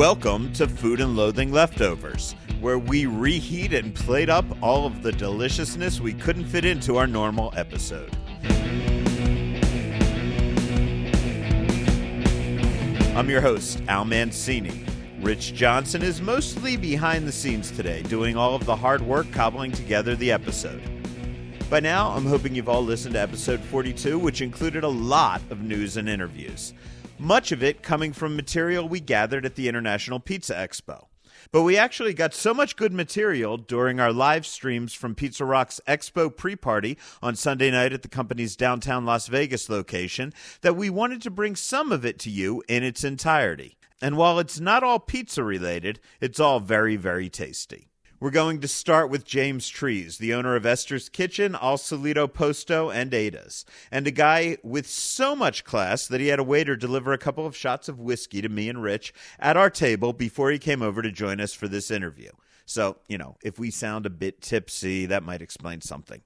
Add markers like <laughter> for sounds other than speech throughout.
Welcome to Food and Loathing Leftovers, where we reheat and plate up all of the deliciousness we couldn't fit into our normal episode. I'm your host, Al Mancini. Rich Johnson is mostly behind the scenes today, doing all of the hard work cobbling together the episode. By now, I'm hoping you've all listened to episode 42, which included a lot of news and interviews. Much of it coming from material we gathered at the International Pizza Expo. But we actually got so much good material during our live streams from Pizza Rock's Expo pre party on Sunday night at the company's downtown Las Vegas location that we wanted to bring some of it to you in its entirety. And while it's not all pizza related, it's all very, very tasty. We're going to start with James Trees, the owner of Esther's Kitchen, Al Solito Posto, and Ada's, and a guy with so much class that he had a waiter deliver a couple of shots of whiskey to me and Rich at our table before he came over to join us for this interview. So, you know, if we sound a bit tipsy, that might explain something.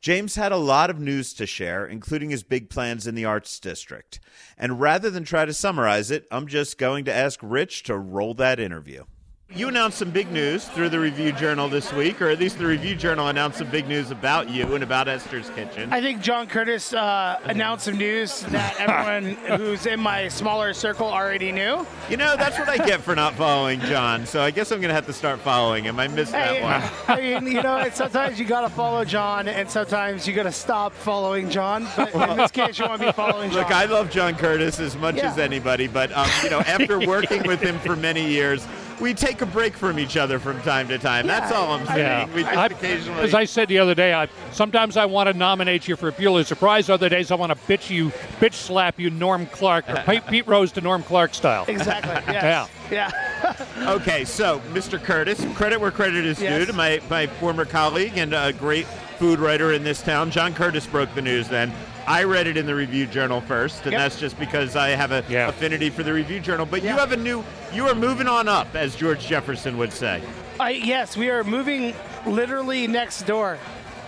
James had a lot of news to share, including his big plans in the Arts District. And rather than try to summarize it, I'm just going to ask Rich to roll that interview. You announced some big news through the Review Journal this week, or at least the Review Journal announced some big news about you and about Esther's Kitchen. I think John Curtis uh, announced some news that everyone who's in my smaller circle already knew. You know, that's what I get for not following John, so I guess I'm going to have to start following him. I missed Hey, that one. I mean, you know, sometimes you gotta follow John, and sometimes you gotta stop following John. But in this case, you want to be following John. Look, I love John Curtis as much Yeah. as anybody, but um, you know, after <laughs> working with him for many years, we take a break from each other from time to time. That's all I'm saying. Yeah. We just I- occasionally. as I said the other day, I, sometimes I want to nominate you for a Pulitzer Prize. Other days I want to bitch you, bitch slap you, Norm Clark or Pete, Pete Rose to Norm Clark style. exactly. <laughs> Yes. Yeah. <laughs> Okay, so Mr. Curtis, credit where credit is Yes. due to my, my former colleague and a great food writer in this town. John Curtis broke the news then. I read it in the Review Journal first, and Yep. that's just because I have a Yeah. affinity for the Review Journal. But you have a new, you are moving on up, as George Jefferson would say. I, yes, we are moving literally next door.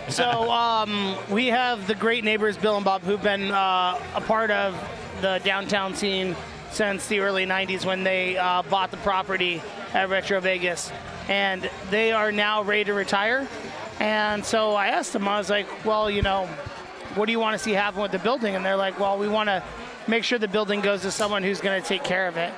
So <laughs> um, we have the great neighbors Bill and Bob who've been uh, a part of the downtown scene since the early 90s when they uh, bought the property at Retro Vegas. And they are now ready to retire. And so I asked them, I was like, well, you know, what do you want to see happen with the building? And they're like, well, we want to make sure the building goes to someone who's going to take care of it.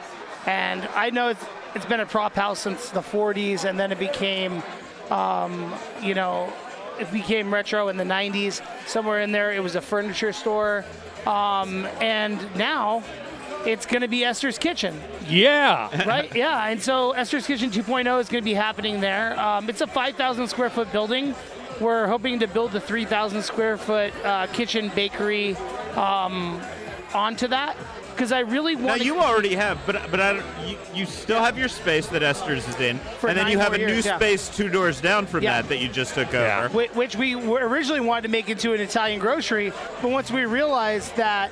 And I know it's, been a prop house since the 40s, and then it became, um, you know, it became retro in the 90s. Somewhere in there, it was a furniture store. Um, and now it's going to be Esther's Kitchen Yeah. <laughs> right? Yeah, and so Esther's Kitchen 2.0 is going to be happening there. Um, it's a 5,000 square foot building. We're hoping to build a 3,000 square foot uh, kitchen bakery um, onto that because I really want. Now want. you already have, but but I, you, you still have your space that Esther's is in, For and then you have a new years, yeah. space two doors down from Yeah. that that you just took Yeah. over. Which we originally wanted to make into an Italian grocery, but once we realized that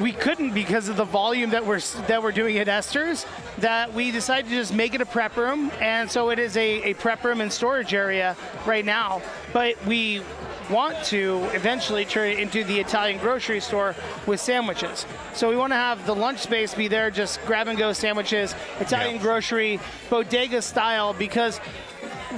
we couldn't because of the volume that we're that we're doing at Esther's, that we decided to just make it a prep room, and so it is a, a prep room and storage area right now. But we want to eventually turn it into the Italian grocery store with sandwiches. So we want to have the lunch space be there, just grab and go sandwiches, Italian Yeah. grocery, bodega style, because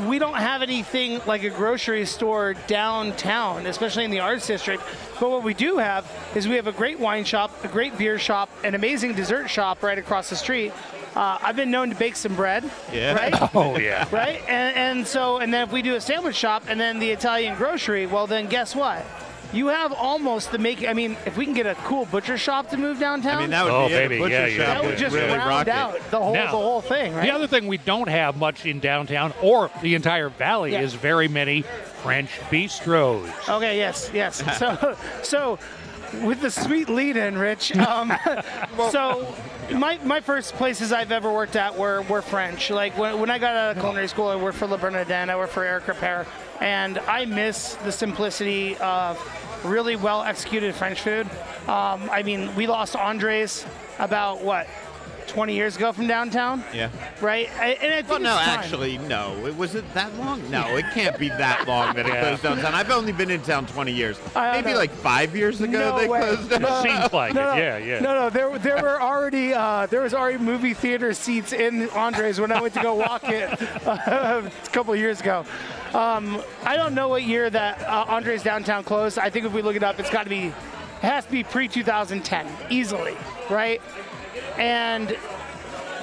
we don't have anything like a grocery store downtown, especially in the arts district. But what we do have is we have a great wine shop, a great beer shop, an amazing dessert shop right across the street. Uh, I've been known to bake some bread, Yeah. right? <laughs> Oh yeah. right? And, and so, and then if we do a sandwich shop and then the Italian grocery, well, then guess what? You have almost the make. I mean, if we can get a cool butcher shop to move downtown, I mean, that would Oh, be it. A butcher yeah, shop yeah. that would just really round out the whole Now, the whole thing, right? The other thing we don't have much in downtown or the entire valley Yeah. is very many French bistros. Okay, yes, yes. <laughs> So, so with the sweet lead in, Rich. Um, <laughs> so, my, my first places I've ever worked at were, were French. Like when, when I got out of culinary school, I worked for Le Bernardin, I worked for Eric Ripert, and I miss the simplicity of really well executed French food. Um, I mean, we lost Andres about what 20 years ago from downtown, Yeah. right? I, and I think Well, no, it's time. actually, no. It was it that long? No, it can't be that long that it Yeah. closed downtown. I've only been in town 20 years. I Maybe know. like five years ago No they way. closed down. No. Seems like no, it. no, Yeah, yeah. No, no, there, there were already uh, there was already movie theater seats in Andres when I went to go walk it uh, <laughs> a couple of years ago. Um, I don't know what year that uh, Andres downtown closed. I think if we look it up, it's got to be, it has to be pre 2010, easily, right? And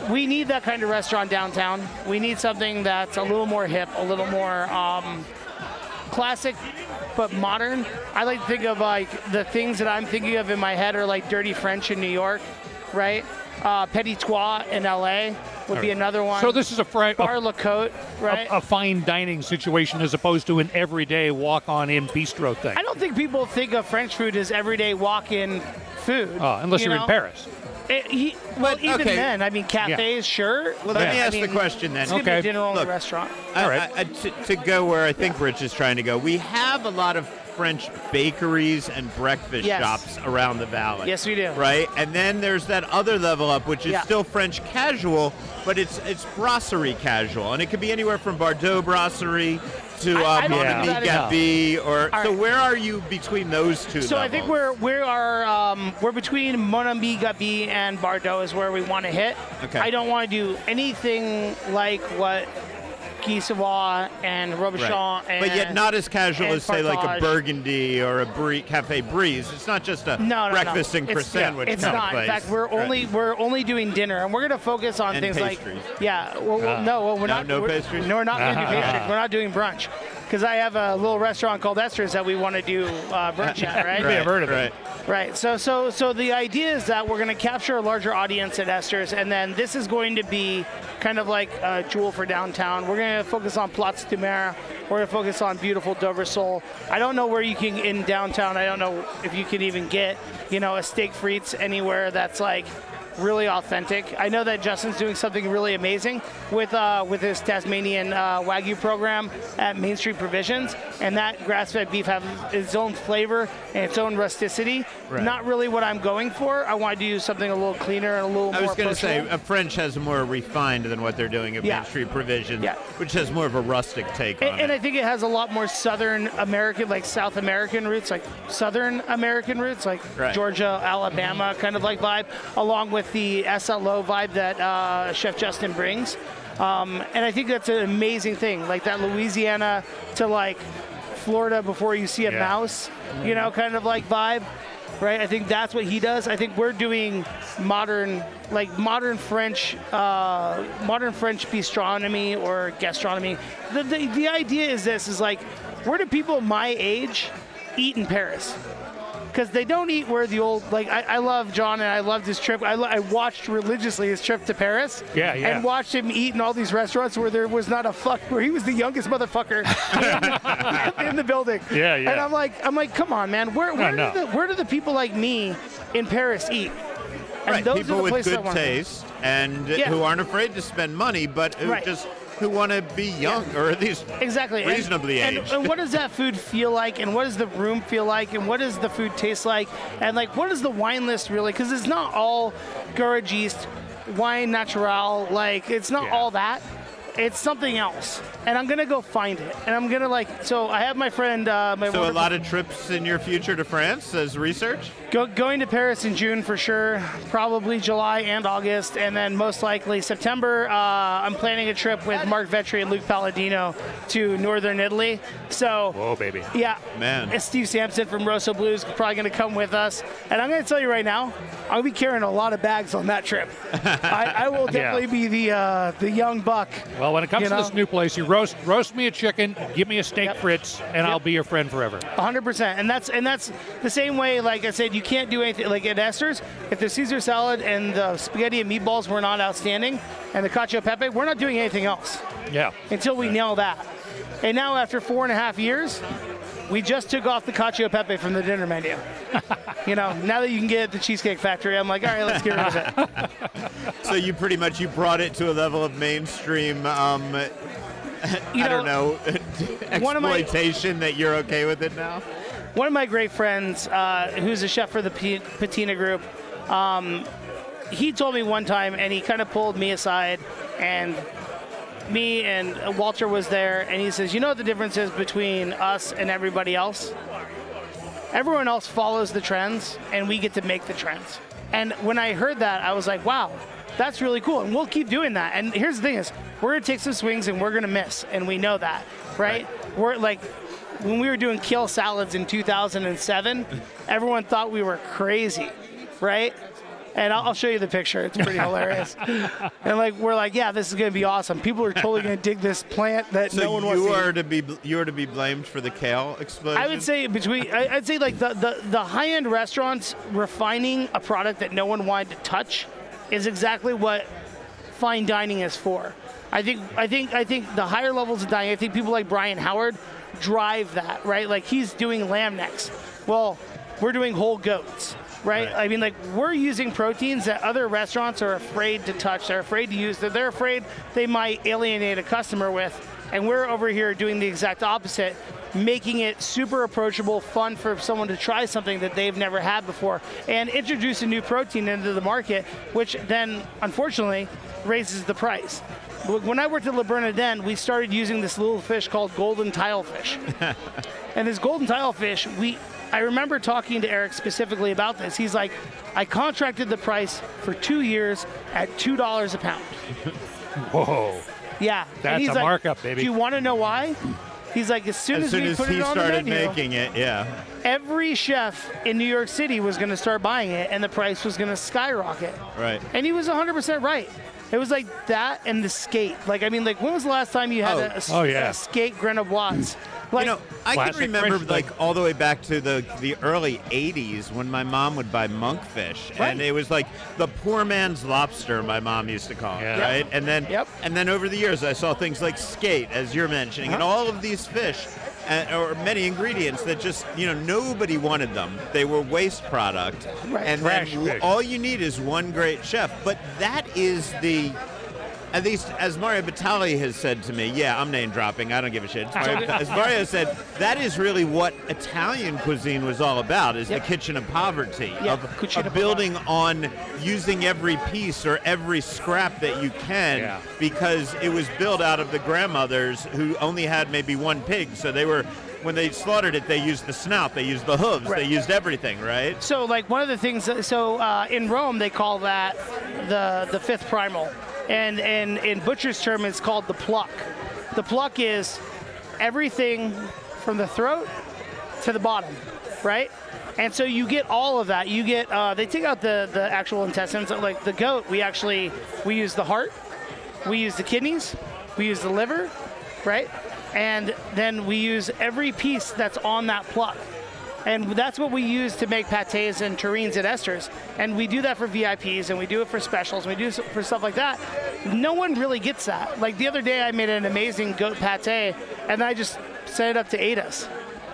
we need that kind of restaurant downtown. We need something that's a little more hip, a little more um, classic, but modern. I like to think of like the things that I'm thinking of in my head are like Dirty French in New York, right? Uh, Petit Trois in LA would be another one. So this is a, fri- Bar a, La Côte, right? a, a fine dining situation as opposed to an everyday walk-on-in bistro thing. I don't think people think of French food as everyday walk-in food. Uh, unless you you're know? in Paris. It- he- well, But, even okay. then, I mean, cafes, sure. Well, but, let me I ask the question then. It's gonna be a Okay. dinner-only Look, restaurant. All right. I- I- to, to go where I think Rich is trying to go, we have a lot of French bakeries and breakfast Yes. shops around the valley. Yes, we do. Right, and then there's that other level up, which is Yeah. still French casual, but it's it's brasserie casual, and it could be anywhere from Bordeaux brasserie to I- uh, I don't Mon think Ami that is- Gabi, or All so. Where are you between those two? So I think we're we are um, we're between Mon Ami, Gabi, and Bordeaux is where we want to hit. Okay. I don't want to do anything like what Guy Savoy and Robuchon Right. and but yet not as casual as say like a Burgundy or a Brie, Cafe Breeze. It's not just a no, no, breakfast no. and It's- croissant sandwich It's kind not. of place. In fact, we're Right. only we're only doing dinner, and we're going to focus on And things pastries. like yeah. Well, well, Ah. no, well, we're No- not. no we're, pastries? No, we're not going to do <laughs> pastries. We're not doing brunch because I have a little restaurant called Esther's that we want to do uh, brunch at. <laughs> Right. may have heard of it. Right. So so so the idea is that we're going to capture a larger audience at Esther's, and then this is going to be kind of like a jewel for downtown. We're going to focus on Platz de Mer. We're going to focus on beautiful Dover Sole. I don't know where you can in downtown. I don't know if you can even get you know a steak frites anywhere that's like really authentic. I know that Justin's doing something really amazing with uh, with his Tasmanian uh, Wagyu program at Main Street Provisions, and that grass-fed beef has its own flavor and its own rusticity. Right. Not really what I'm going for. I wanted to do something a little cleaner and a little more. I was going to say, a French has more refined than what they're doing at Yeah. Main Street Provisions, Yeah. which has more of a rustic take on And, and. I think it has a lot more Southern American, like South American roots, like Southern American roots, like Right. Georgia, Alabama kind of like vibe, along with the SLO vibe that uh, Chef Justin brings. Um, and I think that's an amazing thing, like that Louisiana to like Florida before you see a Yeah. mouse, you know, kind of like vibe. Right, I think that's what he does. I think we're doing modern, like modern French, uh, modern French bistronomy or gastronomy. The, the the idea is this: is like, where do people my age eat in Paris? Because they don't eat where the old like I, I love John and I loved his trip. I, lo- I watched religiously his trip to Paris. Yeah, yeah. And watched him eat in all these restaurants where there was not a fuck where he was the youngest motherfucker in, <laughs> in the building. Yeah, yeah. And I'm like I'm like, come on, man. Where where, no. Do, the, where do the people like me in Paris eat? And right, those people are the with places I good wanna taste and Yeah. who aren't afraid to spend money, but who Right. just who want to be young or at least Exactly. And- reasonably and, aged. And, what does that food feel like? And what does the room feel like? And what does the food taste like? And like, what is the wine list really? Because it's not all Garagiste, wine natural. Like, it's not Yeah. all that. It's something else. And I'm gonna go find it. And I'm gonna like. So I have my friend. Uh, my so a lot of trips in your future to France as research. Go, going to Paris in June for sure, probably July and August, and then most likely September. Uh, I'm planning a trip with Marc Vetri and Luke Palladino to northern Italy. So, Whoa, baby. yeah, Man. Steve Samson from Rosso Blues probably going to come with us. And I'm going to tell you right now, I'll be carrying a lot of bags on that trip. <laughs> I, I will definitely be the uh, the young buck. Well, when it comes You to know? this new place, you roast roast me a chicken, give me a steak Yep. frites, and I'll be your friend forever. 100%. And that's and that's the same way. Like I said, you can't do anything. Like at Esther's, if the Caesar salad and the spaghetti and meatballs were not outstanding, and the cacio pepe, we're not doing anything else Yeah. until we nail that. And now, after four and a half years, we just took off the cacio e pepe from the dinner menu. <laughs> you know, now that you can get it at the Cheesecake Factory, I'm like, all right, let's get rid of it. So you pretty much you brought it to a level of mainstream. Um, You <laughs> I don't know <laughs> one of my- exploitation that you're okay with it now. one of my great friends, uh, who's a chef for the P- Patina Group, um, he told me one time, and he kind of pulled me aside, and me and Walter was there, and he says, "You know what the difference is between us and everybody else? Everyone else follows the trends, and we get to make the trends." And when I heard that, I was like, "Wow, that's really cool." And we'll keep doing that. And here's the thing: is we're gonna take some swings, and we're gonna miss, and we know that, right? We're like. When we were doing kale salads in 2007, everyone thought we were crazy, right? And I'll, I'll show you the picture. It's pretty hilarious. <laughs> and like we're like, yeah, this is gonna be awesome. People are totally gonna dig this plant that So no one wants. you to eat. are to be you are to be blamed for the kale explosion. I would say between, I- I'd say like the, the, the high end restaurants refining a product that no one wanted to touch is exactly what fine dining is for. I think, I think, I think the higher levels of dining, I think people like Brian Howard drive that, right? Like he's doing lamb necks. Well, we're doing whole goats. Right? Right. I mean, like we're using proteins that other restaurants are afraid to touch. They're afraid to use. That they're afraid they might alienate a customer with, and we're over here doing the exact opposite, making it super approachable, fun for someone to try something that they've never had before, and introduce a new protein into the market, which then, unfortunately, raises the price. When I worked at Le Bernardin, we started using this little fish called golden tilefish. <laughs> and this golden tilefish, we I remember talking to Eric specifically about this. He's like, I contracted the price for two years at two dollars a pound. <laughs> Whoa. Yeah, That's he's a like, markup, baby. Do you want to know why? He's like, as soon as, as soon we as put he it on started the menu, making it, yeah. every chef in New York City was going to start buying it, and the price was going to skyrocket. Right. And he was 100% right. It was like that and the skate. Like, I mean, like, when was the last time you had Oh. a, a, Oh, yeah. a skate Grenoble? Like, you know, I can remember French like thing. all the way back to the the early '80s when my mom would buy monkfish, Right. and it was like the poor man's lobster. My mom used to call it, Yeah. right? And then, Yep. and then over the years, I saw things like skate, as you're mentioning, and Uh-huh. all of these fish. Uh, or many ingredients that just you know nobody wanted them. They were waste product, Right. and Trash then fish. all you need is one great chef. But that is the at least as Mario Batali has said to me, yeah, I'm name dropping. I don't give a shit. Mario, as Mario said, that is really what Italian cuisine was all about: is Yep. the kitchen of poverty, Yep, of, of building on using every piece or every scrap that you can, Yeah. because it was built out of the grandmothers who only had maybe one pig, so they were. When they slaughtered it, they used the snout, they used the hooves, Right. they used everything, right? So, like one of the things, so uh, in Rome they call that the the fifth primal, and and in butcher's term it's called the pluck. The pluck is everything from the throat to the bottom, right? And so you get all of that. You get uh, they take out the the actual intestines. Like the goat, we actually we use the heart, we use the kidneys, we use the liver, right? And then we use every piece that's on that pluck. And that's what we use to make pates and terrines and Esther's. And we do that for VIPs and we do it for specials and we do it for stuff like that. No one really gets that. Like the other day, I made an amazing goat pate and I just sent it up to Ada's,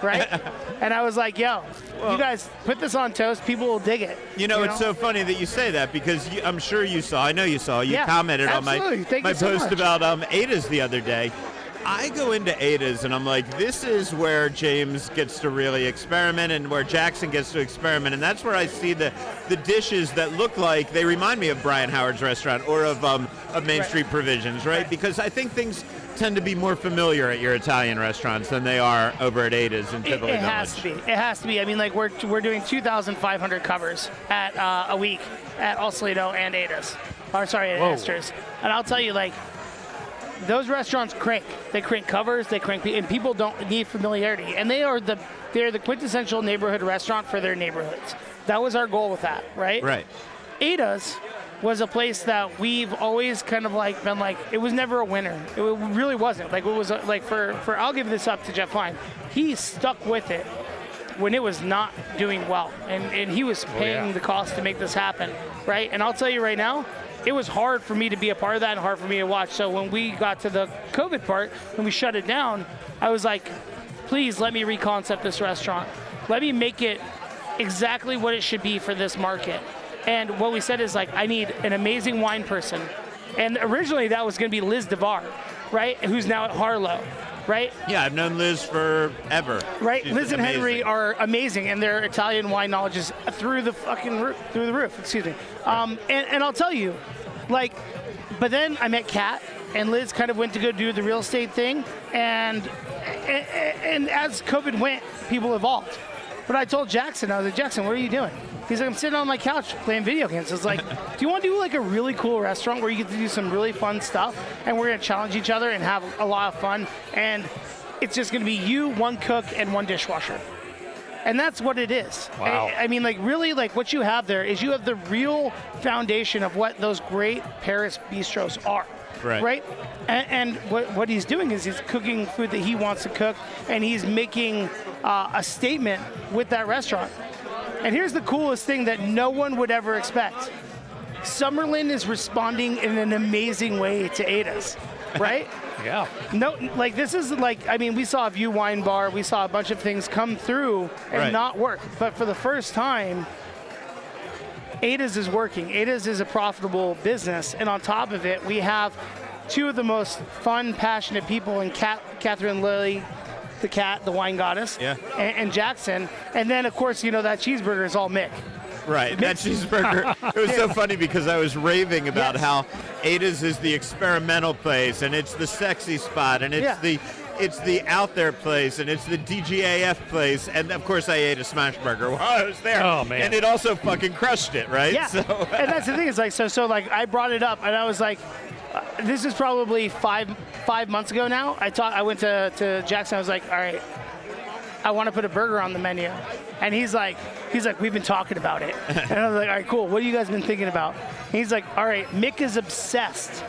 right? <laughs> and I was like, yo, you guys put this on toast, people will dig it. You know, it's so funny that you say that because you, I'm sure you saw. I know you saw. You Yeah, commented on my. Thank my you so post about um, Ada's the other day. I go into Ada's and I'm like, this is where James gets to really experiment and where Jackson gets to experiment, and that's where I see the the dishes that look like they remind me of Brian Howard's restaurant or of um, of Main Right. Street Provisions, right? Right. Because I think things tend to be more familiar at your Italian restaurants than they are over at Ada's in It, Tivoli it has to be. It has to be. I mean, like we're we're doing 2,500 covers at uh, a week at Al Solito and Ada's, or sorry, at Esther's. And I'll tell you, like those restaurants crank. They crank covers. They crank, pe- and people don't need familiarity. And they are the they're the quintessential neighborhood restaurant for their neighborhoods. That was our goal with that, right? Right. Ada's was a place that we've always kind of like been like it was never a winner. It really wasn't. Like it was uh, like for for I'll give this up to Jeff Fine. He stuck with it when it was not doing well, and and he was paying yeah. the cost to make this happen, right? And I'll tell you right now. It was hard for me to be a part of that and hard for me to watch. So when we got to the COVID part and we shut it down, I was like, please let me reconcept this restaurant. Let me make it exactly what it should be for this market. And what we said is like, I need an amazing wine person. And originally that was going to be Liz DeVar, right? Who's now at Harlow, right? Yeah, I've known Liz forever. Right, She's Liz and Henry are amazing, and their Italian wine knowledge is through the fucking roof, through the roof. Excuse me. Um, and, and I'll tell you, like, but then I met Kat, and Liz kind of went to go do the real estate thing, and and, and as COVID went, people evolved. But I told Jackson, I was like, Jackson, what are you doing? He's like, I'm sitting on my couch playing video games. It's like, do you want to do like a really cool restaurant where you get to do some really fun stuff, and we're gonna challenge each other and have a lot of fun, and it's just gonna be you, one cook, and one dishwasher. And that's what it is. Wow. I, I mean, like, really, like, what you have there is you have the real foundation of what those great Paris bistros are. Right. Right? And, and what, what he's doing is he's cooking food that he wants to cook, and he's making uh, a statement with that restaurant. And here's the coolest thing that no one would ever expect Summerlin is responding in an amazing way to Ada's. Right? <laughs> Yeah. No, like this is like I mean, we saw a View Wine Bar, we saw a bunch of things come through and Right. not work, but for the first time, Ada's is working. Ada's is a profitable business, and on top of it, we have two of the most fun, passionate people in Cat, Catherine Lilly, the cat, the wine goddess, Yeah. and, and Jackson, and then of course you know that cheeseburger is all Mick. Right, that cheeseburger. it was so funny because I was raving about Yes. how Ada's is the experimental place, and it's the sexy spot, and it's Yeah. the it's the out there place, and it's the DGAF place, and of course I ate a smash burger <laughs> while I was there. Oh, man. And it also fucking crushed it, right? Yeah, So and that's the thing is like so so like I brought it up and I was like, this is probably five five months ago now. I taught I went to to Jackson. I was like, all right, I want to put a burger on the menu, and he's like he's like we've been talking about it, <laughs> and I was like, all right, cool. What have you guys been thinking about? And he's like, all right, Mick is obsessed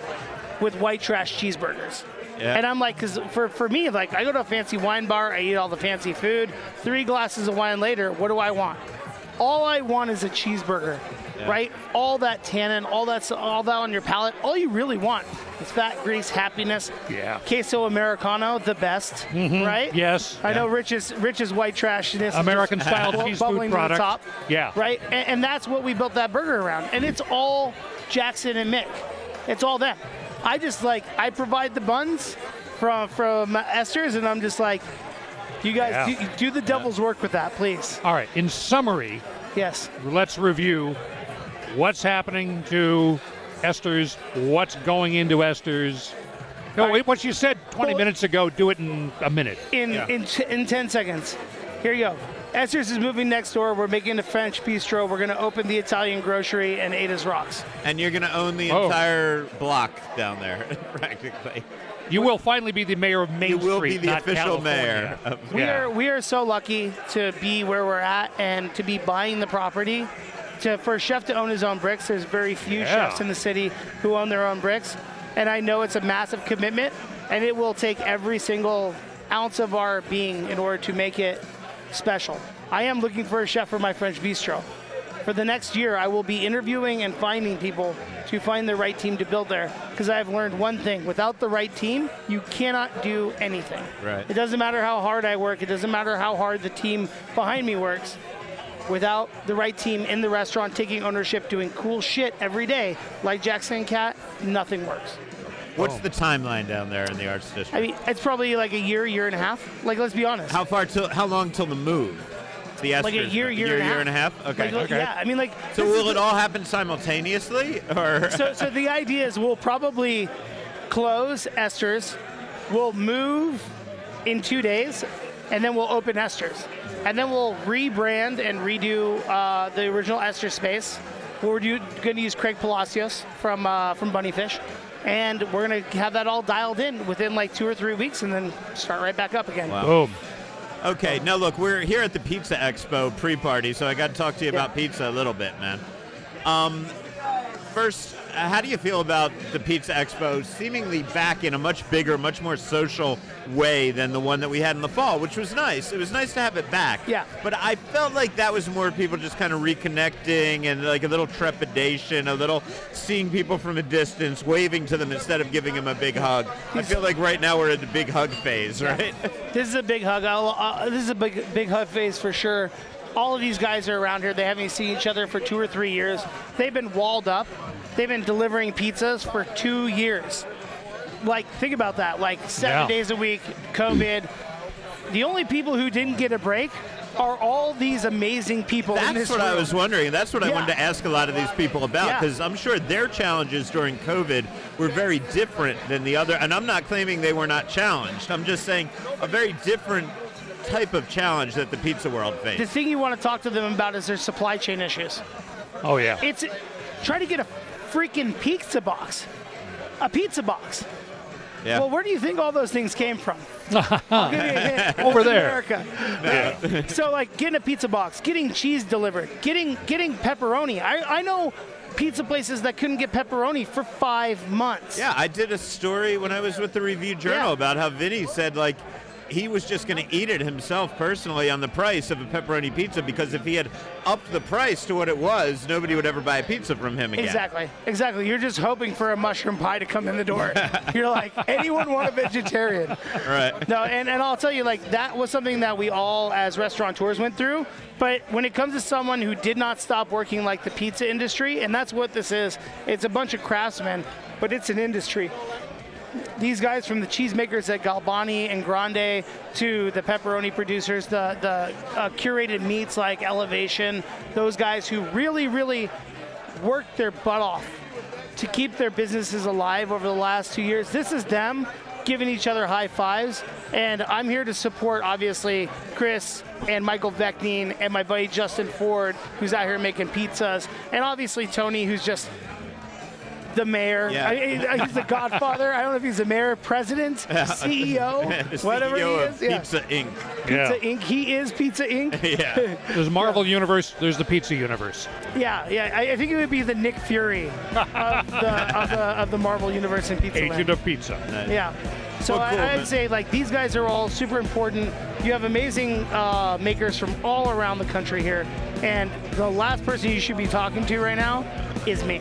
with white trash cheeseburgers. Yeah. And I'm like, because for, for me, like, I go to a fancy wine bar, I eat all the fancy food. Three glasses of wine later, what do I want? All I want is a cheeseburger, right? All that tannin, all that, all that on your palate. All you really want is fat, grease, happiness. Yeah. Queso Americano, the best, mm-hmm. right? Yes. I know Rich's Rich's white trashiness. American style cheese bubbling food to the product. top. Yeah. Right, and, and that's what we built that burger around. And it's all Jackson and Mick. It's all them. I just like I provide the buns from from Esther's, and I'm just like, you guys Yeah. do, do the devil's work with that, please. All right. In summary, Yes. let's review what's happening to Esther's, what's going into Esther's. No, wait, what you said 20 Well- minutes ago, do it in a minute. in Yeah. in, t- in 10 seconds. Here you go. Esther's is moving next door. We're making a French bistro. We're going to open the Italian grocery and Ada's Rocks. and you're gonna own the Oh. entire block down there, <laughs> practically. You will finally be the mayor of Main You will Street, be the official California. mayor. Of, We are we are so lucky to be where we're at and to be buying the property. To for a chef to own his own bricks, there's very few Yeah. chefs in the city who own their own bricks, and I know it's a massive commitment, and it will take every single ounce of our being in order to make it special. I am looking for a chef for my French bistro. For the next year, I will be interviewing and finding people to find the right team to build there. Because I've learned one thing without the right team, you cannot do anything. Right. It doesn't matter how hard I work, it doesn't matter how hard the team behind me works. Without the right team in the restaurant taking ownership, doing cool shit every day, like Jackson and Cat, nothing works. What's oh. the timeline down there in the arts district? I mean, it's probably like a year, year and a half. Like, let's be honest. how far till? How long till the move? The like a Esther's year, move? year, year, and, a year and a half. Okay. Like, Okay. Yeah, I mean, like. So will it all happen simultaneously, or <laughs> so, so the idea is we'll probably close Esther's, we'll move in two days, and then we'll open Esther's, and then we'll rebrand and redo uh, the original Esther space. We're going to use Craig Palacios from uh, from Bunnyfish, and we're going to have that all dialed in within like two or three weeks, and then start right back up again. Wow. Boom. Okay, now look, we're here at the Pizza Expo pre-party, so I got to talk to you about pizza a little bit, man. Um, first, how do you feel about the Pizza Expo seemingly back in a much bigger, much more social way than the one that we had in the fall, which was nice. It was nice to have it back. Yeah. But I felt like that was more people just kind of reconnecting and like a little trepidation, a little seeing people from a distance, waving to them instead of giving them a big hug. I feel like right now we're in the big hug phase, right? <laughs> This is a big hug. I'll, uh, this is a big, big hug phase for sure. All of these guys are around here. They haven't seen each other for two or three years. They've been walled up. They've been delivering pizzas for two years. like think about that. Like seven Yeah. days a week, COVID. The only people who didn't get a break are all these amazing people in That's this what I was wondering. and That's what I wanted to ask a lot of these people about Yeah. because I'm sure their challenges during COVID were very different than the other. And I'm not claiming they were not challenged. I'm just saying a very different type of challenge that the pizza world faced. The thing you want to talk to them about is their supply chain issues. Oh yeah. It's try to get a freaking pizza box. A pizza box. Yeah. Well, where do you think all those things came from? <laughs> I'll give you a hint. <laughs> Over there. America. so, like, getting a pizza box, getting cheese delivered, getting getting pepperoni. I, I know pizza places that couldn't get pepperoni for five months. Yeah, I did a story when I was with the Review Journal Yeah. about how Vinny said like he was just going to eat it himself personally on the price of a pepperoni pizza because if he had upped the price to what it was, nobody would ever buy a pizza from him again. Exactly. Exactly. You're just hoping for a mushroom pie to come in the door. <laughs> You're like, anyone want a vegetarian? Right. No, and, and I'll tell you, like, that was something that we all, as restaurateurs, went through. But when it comes to someone who did not stop working like the pizza industry, and that's what this is, it's a bunch of craftsmen, but it's an industry. These guys from the cheesemakers at Galbani and Grande to the pepperoni producers, the, the uh, curated meats like Elevation, those guys who really, really worked their butt off to keep their businesses alive over the last two years. This is them giving each other high fives. And I'm here to support, obviously, Chris and Michael Vecnine and my buddy Justin Ford, who's out here making pizzas. And obviously, Tony, who's just the mayor. Yeah. I- I- he's the godfather. I don't know if he's the mayor, president, <laughs> CEO, <laughs> The whatever CEO he of is. Yeah. Pizza Inc. yeah. Pizza Inc. He is Pizza Inc. <laughs> yeah. There's Marvel Universe. There's the Pizza Universe. Yeah, yeah. I, I think it would be the Nick Fury of the, of the, of the Marvel Universe and Pizza Land. Agent of Pizza. Yeah. So Well, cool, I, I'd say like these guys are all super important. You have amazing uh, makers from all around the country here, and the last person you should be talking to right now is me.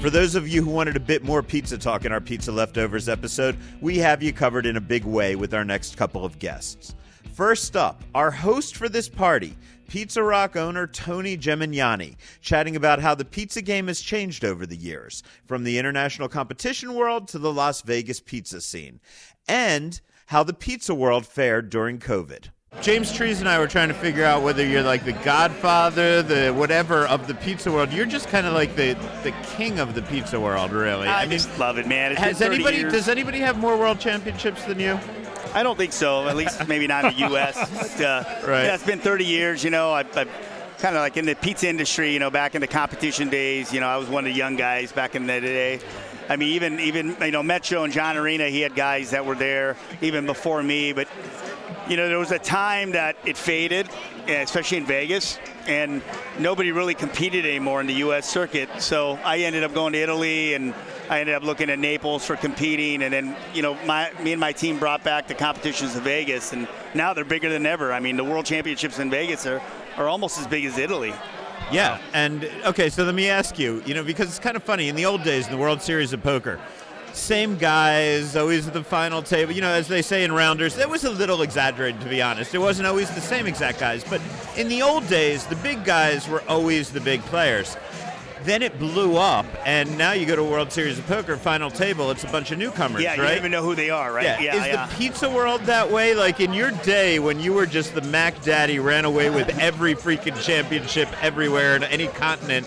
For those of you who wanted a bit more pizza talk in our Pizza Leftovers episode, we have you covered in a big way with our next couple of guests. First up, our host for this party, Pizza Rock owner Tony Gemignani, chatting about how the pizza game has changed over the years, from the international competition world to the Las Vegas pizza scene, and how the pizza world fared during COVID. James Trees and I were trying to figure out whether you're like the godfather, the whatever of the pizza world. You're just kind of like the the king of the pizza world, really. I, just love it, man. It's has 30 anybody years. does anybody have more world championships than you? I don't think so. At least maybe not in the U.S. <laughs> But, uh, Right. Yeah, it's been 30 years. You know, I've, I've kind of like in the pizza industry. You know, back in the competition days. You know, I was one of the young guys back in the day. I mean, even even you know Metro and John Arena, he had guys that were there even before me. But you know, there was a time that it faded, especially in Vegas, and nobody really competed anymore in the U.S. circuit. So I ended up going to Italy, and I ended up looking at Naples for competing, and then you know, my me and my team brought back the competitions to Vegas, and now they're bigger than ever. I mean, the World Championships in Vegas are are almost as big as Italy. Yeah, and okay, so let me ask you, you know, because it's kind of funny in the old days in the World Series of Poker, same guys always at the final table. You know, as they say in rounders, that was a little exaggerated to be honest. It wasn't always the same exact guys, but in the old days, the big guys were always the big players. then it blew up, and now you go to World Series of Poker final table. It's a bunch of newcomers, Yeah, you don't even know who they are, right? Yeah. Is yeah. the pizza world that way? Like in your day when you were just the Mac Daddy, ran away with every freaking championship everywhere in any continent.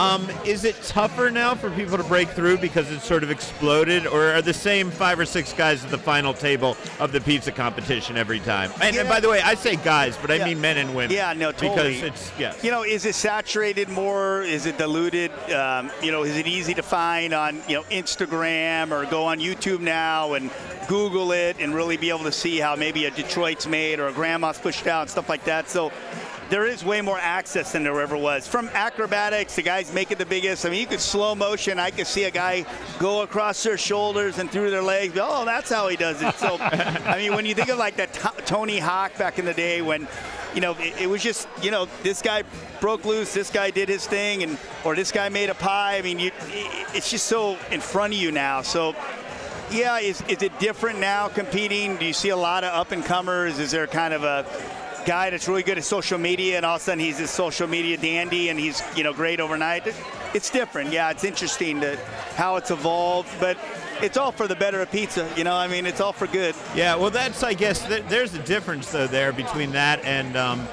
Um, is it tougher now for people to break through because it's sort of exploded, or are the same five or six guys at the final table of the pizza competition every time? And, and by the way, I say guys, but I Yeah. mean men and women. Yeah, no, totally. Because it's yes. You know, is it saturated more? Is it diluted? Um, you know, is it easy to find on you know Instagram or go on YouTube now and Google it and really be able to see how maybe a Detroit's made or a grandma's pushed out and stuff like that. So there is way more access than there ever was. From acrobatics, the guys make it the biggest. I mean, you could slow motion. I could see a guy go across their shoulders and through their legs. Oh, that's how he does it. So, I mean, when you think of like that T- Tony Hawk back in the day when, you know, it, it was just, you know, this guy broke loose, this guy did his thing, and or this guy made a pie. I mean, you, it, it's just so in front of you now. So. Yeah, is, is it different now competing? Do you see a lot of up and comers? Is there kind of a guy that's really good at social media and all of a sudden he's this social media dandy and he's you know great overnight? It's different. Yeah, it's interesting to how it's evolved, but it's all for the better of pizza. You know, I mean, it's all for good. Yeah, well, that's I guess th- there's a difference though there between that and um,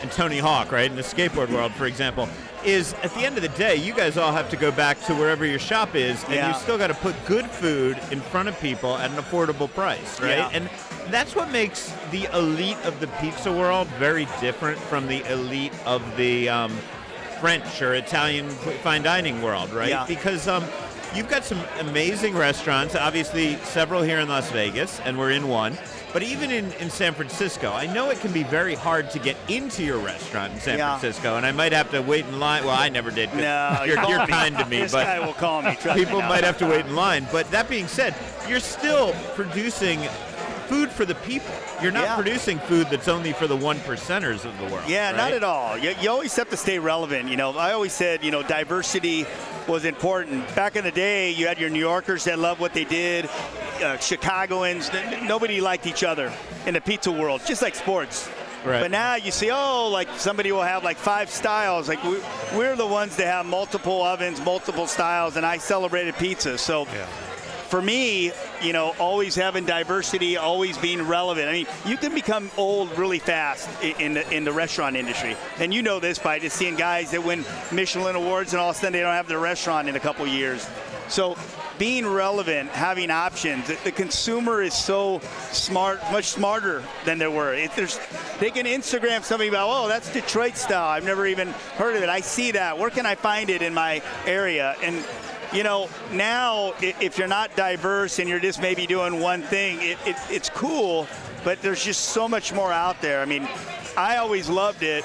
and Tony Hawk, right? In the skateboard world, for example, is at the end of the day, you guys all have to go back to wherever your shop is, and Yeah. you still got to put good food in front of people at an affordable price, right? Yeah. And that's what makes the elite of the pizza world very different from the elite of the um, French or Italian fine dining world, right? Yeah. Because um, you've got some amazing restaurants, obviously several here in Las Vegas, and we're in one. But even in, in San Francisco, I know it can be very hard to get into your restaurant in San Yeah. Francisco, and I might have to wait in line. Well, I never did. No, <laughs> you're, you're kind to me, <laughs> This but guy will call me. Trust me people might have to wait in <laughs> line. But that being said, you're still producing food for the people. You're not Yeah. producing food that's only for the one percenters of the world. Yeah, not at all. You, you always have to stay relevant. You know, I always said, you know, diversity was important. Back in the day, you had your New Yorkers that loved what they did, uh, Chicagoans. Nobody liked each other in the pizza world, just like sports. Right. But now you see, oh, like somebody will have like five styles. Like we, we're the ones that have multiple ovens, multiple styles, and I celebrated pizza. So for me, you know, always having diversity, always being relevant. I mean, you can become old really fast in the in the restaurant industry, and you know this by just seeing guys that win Michelin awards, and all of a sudden they don't have their restaurant in a couple years. So, being relevant, having options. The, consumer is so smart, much smarter than they were. If there's, they can Instagram something about, oh, that's Detroit style. I've never even heard of it. I see that. Where can I find it in my area? And you know, now if you're not diverse and you're just maybe doing one thing, it, it, it's cool, but there's just so much more out there. I mean, I always loved it,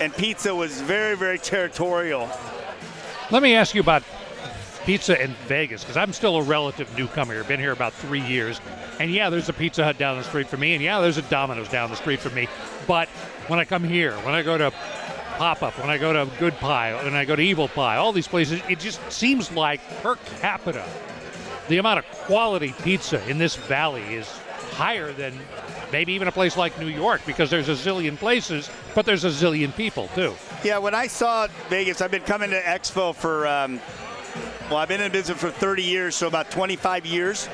and pizza was very, very territorial. Let me ask you about pizza in Vegas because I'm still a relative newcomer here. Been here about three years, and yeah, there's a Pizza Hut down the street from me, and yeah, there's a Domino's down the street from me. But when I come here, when I go to Pop Up, when I go to Good Pie, when I go to Evil Pie, all these places, it just seems like per capita, the amount of quality pizza in this valley is higher than maybe even a place like New York because there's a zillion places, but there's a zillion people too. Yeah, when I saw Vegas, I've been coming to Expo for, um, well, I've been in business for 30 years, so about 25 years.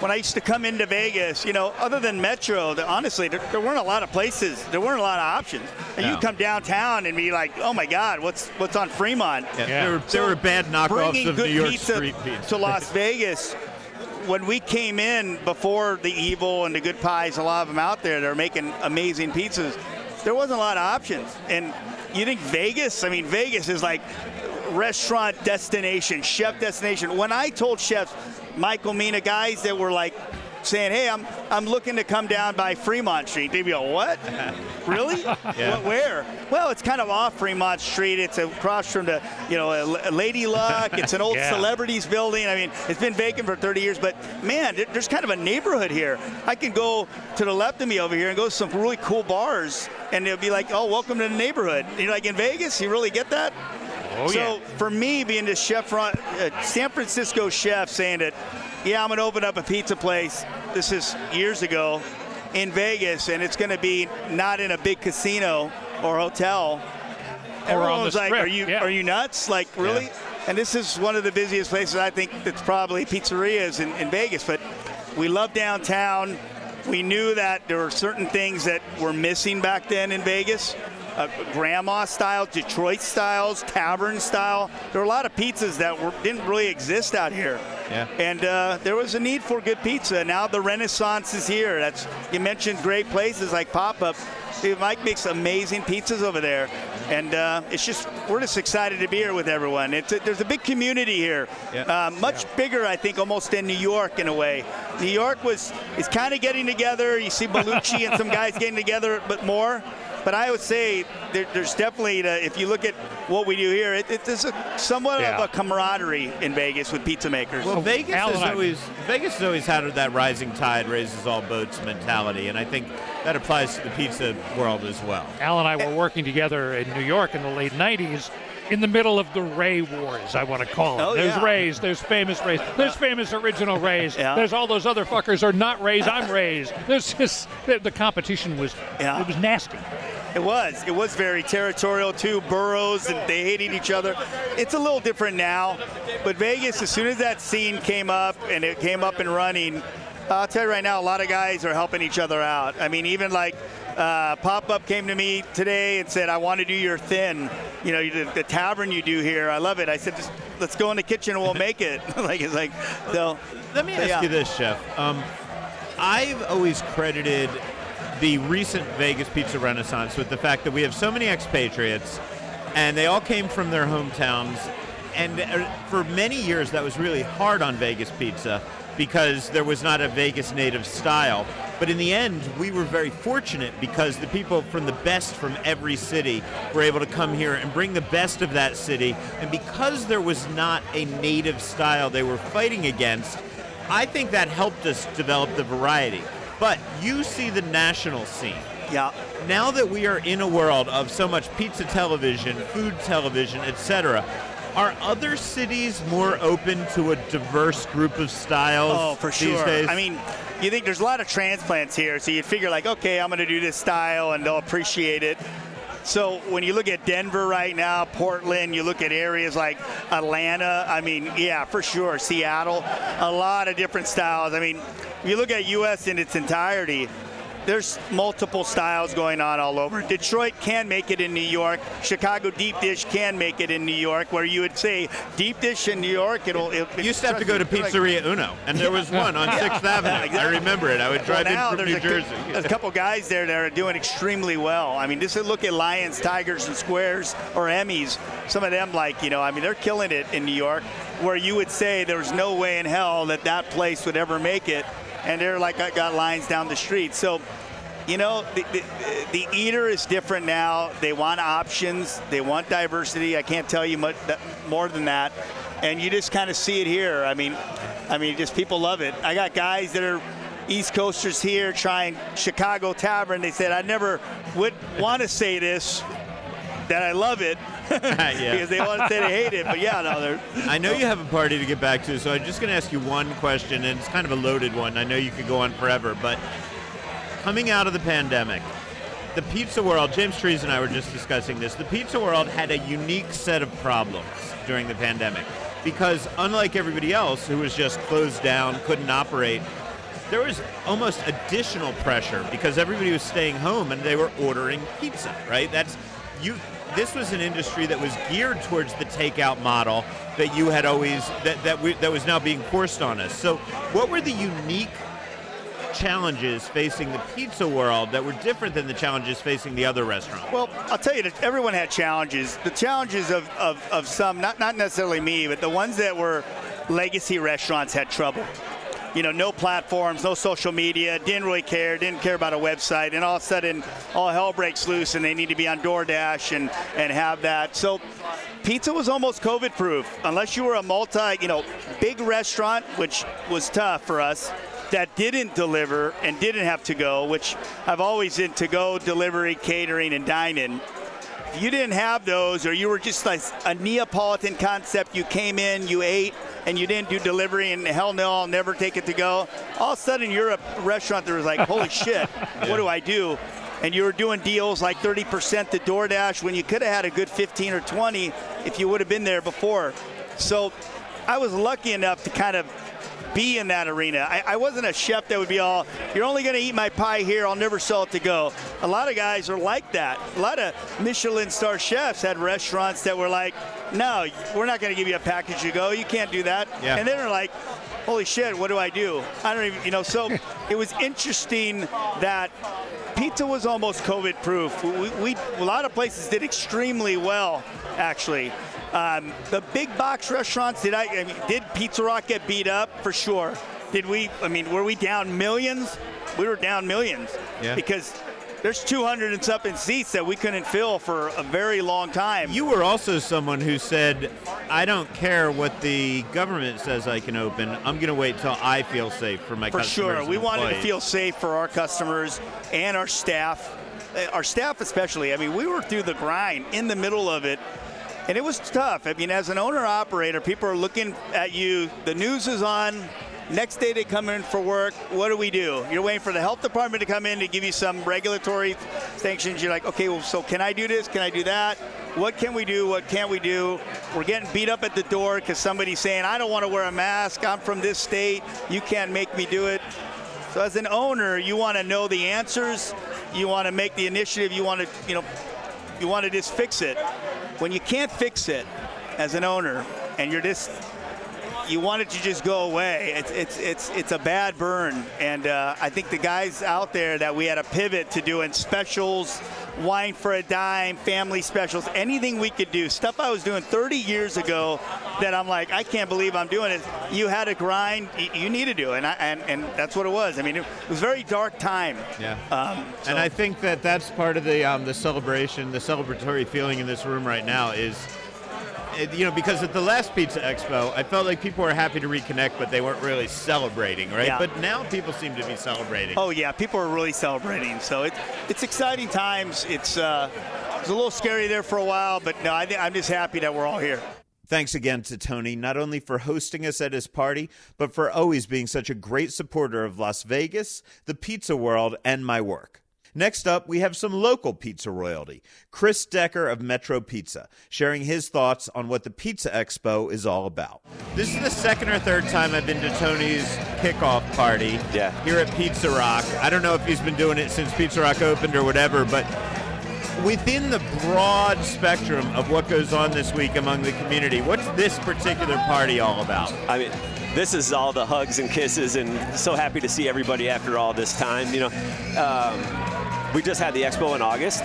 When I used to come into Vegas, you know, other than Metro, the, honestly, there, there weren't a lot of places. There weren't a lot of options. And No. you come downtown and be like, oh my God, what's what's on Fremont? Yeah, Yeah. There, were, there were bad knockoffs bringing of good New York pizza street pizza. to <laughs> Las Vegas. When we came in before the Evil and the Good Pies, a lot of them out there, they're making amazing pizzas. There wasn't a lot of options, and you think Vegas? I mean, Vegas is like restaurant destination, chef destination. When I told chefs, Michael Mina, guys that were like saying, "Hey, I'm I'm looking to come down by Fremont Street," they'd be like, "What? <laughs> really? Yeah. What, where? Well, it's kind of off Fremont Street. It's across from the, you know, Lady Luck. It's an old <laughs> Yeah. celebrities building. I mean, it's been vacant for 30 years, but man, there's kind of a neighborhood here. I can go to the left of me over here and go to some really cool bars, and they'll be like, "Oh, welcome to the neighborhood." You know, like in Vegas, you really get that. Oh so for me, being the chef, run, uh, San Francisco chef, saying that, yeah, I'm gonna open up a pizza place. This is years ago in Vegas, and it's gonna be not in a big casino or hotel. everyone on the was like, "Are you yeah. are you nuts? Like really?" And this is one of the busiest places I think that's probably pizzerias in, in Vegas. But we love downtown. We knew that there were certain things that were missing back then in Vegas. Uh, grandma style, Detroit styles, tavern style. There were a lot of pizzas that were, didn't really exist out here. Yeah. And uh, there was a need for good pizza. Now the Renaissance is here. That's you mentioned great places like Pop Up. Dude, Mike makes amazing pizzas over there, and uh, it's just we're just excited to be here with everyone. It's a, there's a big community here, Yeah. uh, much bigger I think almost than New York in a way. New York was is kind of getting together. You see Bellucci and some guys getting together, but more. But I would say there, there's definitely, the, if you look at what we do here, it, it, there's a, somewhat Yeah. of a camaraderie in Vegas with pizza makers. Well, Vegas Al has always Vegas has always had that rising tide raises all boats mentality, and I think that applies to the pizza world as well. Al and I were working together in New York in the late 90s in the middle of the Ray Wars, I want to call it. Oh, there's yeah. Rays, there's famous Rays, there's famous original Rays, Yeah. there's all those other fuckers are not Rays, I'm Rays. There's just, the, the competition was, Yeah. it was nasty. It was. It was very territorial too. Boroughs and they hated each other. It's a little different now, but Vegas, as soon as that scene came up and it came up and running, I'll tell you right now, a lot of guys are helping each other out. I mean, even like uh, Pop Up came to me today and said, "I want to do your thin, you know, the, the tavern you do here. I love it." I said, Just, "Let's go in the kitchen and we'll make it." <laughs> like it's like, so. Let me so, ask yeah. you this, Chef. Um, I've always credited the recent Vegas pizza renaissance with the fact that we have so many expatriates, and they all came from their hometowns. And uh, for many years, that was really hard on Vegas pizza because there was not a Vegas native style. But in the end, we were very fortunate because the people from the best from every city were able to come here and bring the best of that city. And because there was not a native style they were fighting against, I think that helped us develop the variety. But you see the national scene. Yeah. Now that we are in a world of so much pizza television, food television, etc., are other cities more open to a diverse group of styles Oh, for these sure. days? I mean, you think there's a lot of transplants here, so you'd figure like, okay, I'm going to do this style, and they'll appreciate it. So when you look at Denver right now, Portland, you look at areas like Atlanta. I mean, yeah, for sure. Seattle, a lot of different styles. I mean, if you look at U.S. in its entirety, there's multiple styles going on all over. Detroit can make it in New York. Chicago deep dish can make it in New York, where you would say deep dish in New York, it'll. It, you used to have to go to They're like- Pizzeria Uno, and there was one on Sixth <laughs> Avenue. Exactly. I remember it. I would drive well, in from New Jersey. There's a couple guys there that are doing extremely well. I mean, just look at Lions, Tigers, and Squares or Emmys. Some of them, like you know, I mean, they're killing it in New York, where you would say there was no way in hell that that place would ever make it, and they're like I got lines down the street. So. You know, the, the, the eater is different now. They want options. They want diversity. I can't tell you much more than that. And you just kind of see it here. I mean, I mean, just people love it. I got guys that are East Coasters here trying Chicago Tavern. They said I never would want to say this that I love it <laughs> <laughs> because they want to say they hate it. But yeah, no, they're <laughs> I know you have a party to get back to, so I'm just going to ask you one question, and it's kind of a loaded one. I know you could go on forever, but coming out of the pandemic, the pizza world, James Trees and I were just discussing this, the pizza world had a unique set of problems during the pandemic because unlike everybody else who was just closed down, couldn't operate, there was almost additional pressure because everybody was staying home and they were ordering pizza, right? That's you this was an industry that was geared towards the takeout model that you had always that that we, that was now being forced on us. So, what were the unique challenges facing the pizza world that were different than the challenges facing the other restaurants? Well, I'll tell you that everyone had challenges. The challenges of, of, of some, not, not necessarily me, but the ones that were legacy restaurants had trouble. You know, no platforms, no social media, didn't really care, didn't care about a website, and all of a sudden, all hell breaks loose, and they need to be on DoorDash and, and have that. So, pizza was almost COVID proof, unless you were a multi, you know, big restaurant, which was tough for us that didn't deliver and didn't have to go, which I've always in to go delivery, catering, and dining. If you didn't have those, or you were just like a Neapolitan concept, you came in, you ate, and you didn't do delivery, and hell no, I'll never take it to go. All of a sudden, you're a restaurant that was like, holy <laughs> shit, what do I do? and you were doing deals like 30% to DoorDash when you could have had a good 15 or 20 if you would have been there before. So I was lucky enough to kind of be in that arena. I, I, wasn't a chef that would be all, you're only going to eat my pie here, I'll never sell it to go. A lot of guys are like that. A lot of Michelin star chefs had restaurants that were like, no, we're not going to give you a package to go. You can't do that. Yeah. And then they're like, holy shit, what do I do? I don't even, you know, so <laughs> it was interesting that pizza was almost COVID proof. We, we, a lot of places did extremely well, actually. Um, the big box restaurants, did I, I mean, did Pizza Rock get beat up? For sure. Did we, I mean, were we down millions? We were down millions. Yeah. Because there's 200 and something seats that we couldn't fill for a very long time. You were also someone who said, I don't care what the government says I can open. I'm going to wait till I feel safe for my for customers. sure. and We wanted to feel safe for our customers and our staff. Uh, Our staff, especially. I mean, we were through the grind in the middle of it. And it was tough. I mean, as an owner operator, people are looking at you. The news is on. Next day they come in for work. What do we do? You're waiting for the health department to come in to give you some regulatory sanctions. You're like, okay, well, so can I do this? Can I do that? What can we do? What can't we do? We're getting beat up at the door because somebody's saying, I don't want to wear a mask. I'm from this state. You can't make me do it. So as an owner, you want to know the answers. You want to make the initiative. You want to, you know, you want to just fix it. When you can't fix it as an owner, and you're just you want it to just go away. It's it's it's it's a bad burn, and uh, I think the guys out there that we had a pivot to doing specials, wine for a dime, family specials, anything we could do, stuff I was doing 30 years ago, that I'm like I can't believe I'm doing it. You had to grind, you need to do, it, and I, and and that's what it was. I mean, it was a very dark time. Yeah. Um, so- And I think that that's part of the um, the celebration, the celebratory feeling in this room right now is, you know, because at the last Pizza Expo, I felt like people were happy to reconnect, but they weren't really celebrating, right? Yeah. But now people seem to be celebrating. Oh yeah, people are really celebrating. So it, it's exciting times. It's uh, it's a little scary there for a while, but no, I I'm just happy that we're all here. Thanks again to Tony, not only for hosting us at his party, but for always being such a great supporter of Las Vegas, the pizza world, and my work. Next up, we have some local pizza royalty. Chris Decker of Metro Pizza, sharing his thoughts on what the Pizza Expo is all about. This is the second or third time I've been to Tony's kickoff party Yeah. here at Pizza Rock. I don't know if he's been doing it since Pizza Rock opened or whatever, but within the broad spectrum of what goes on this week among the community, what's this particular party all about? I mean, this is all the hugs and kisses, and so happy to see everybody after all this time. You know, um, we just had the expo in August,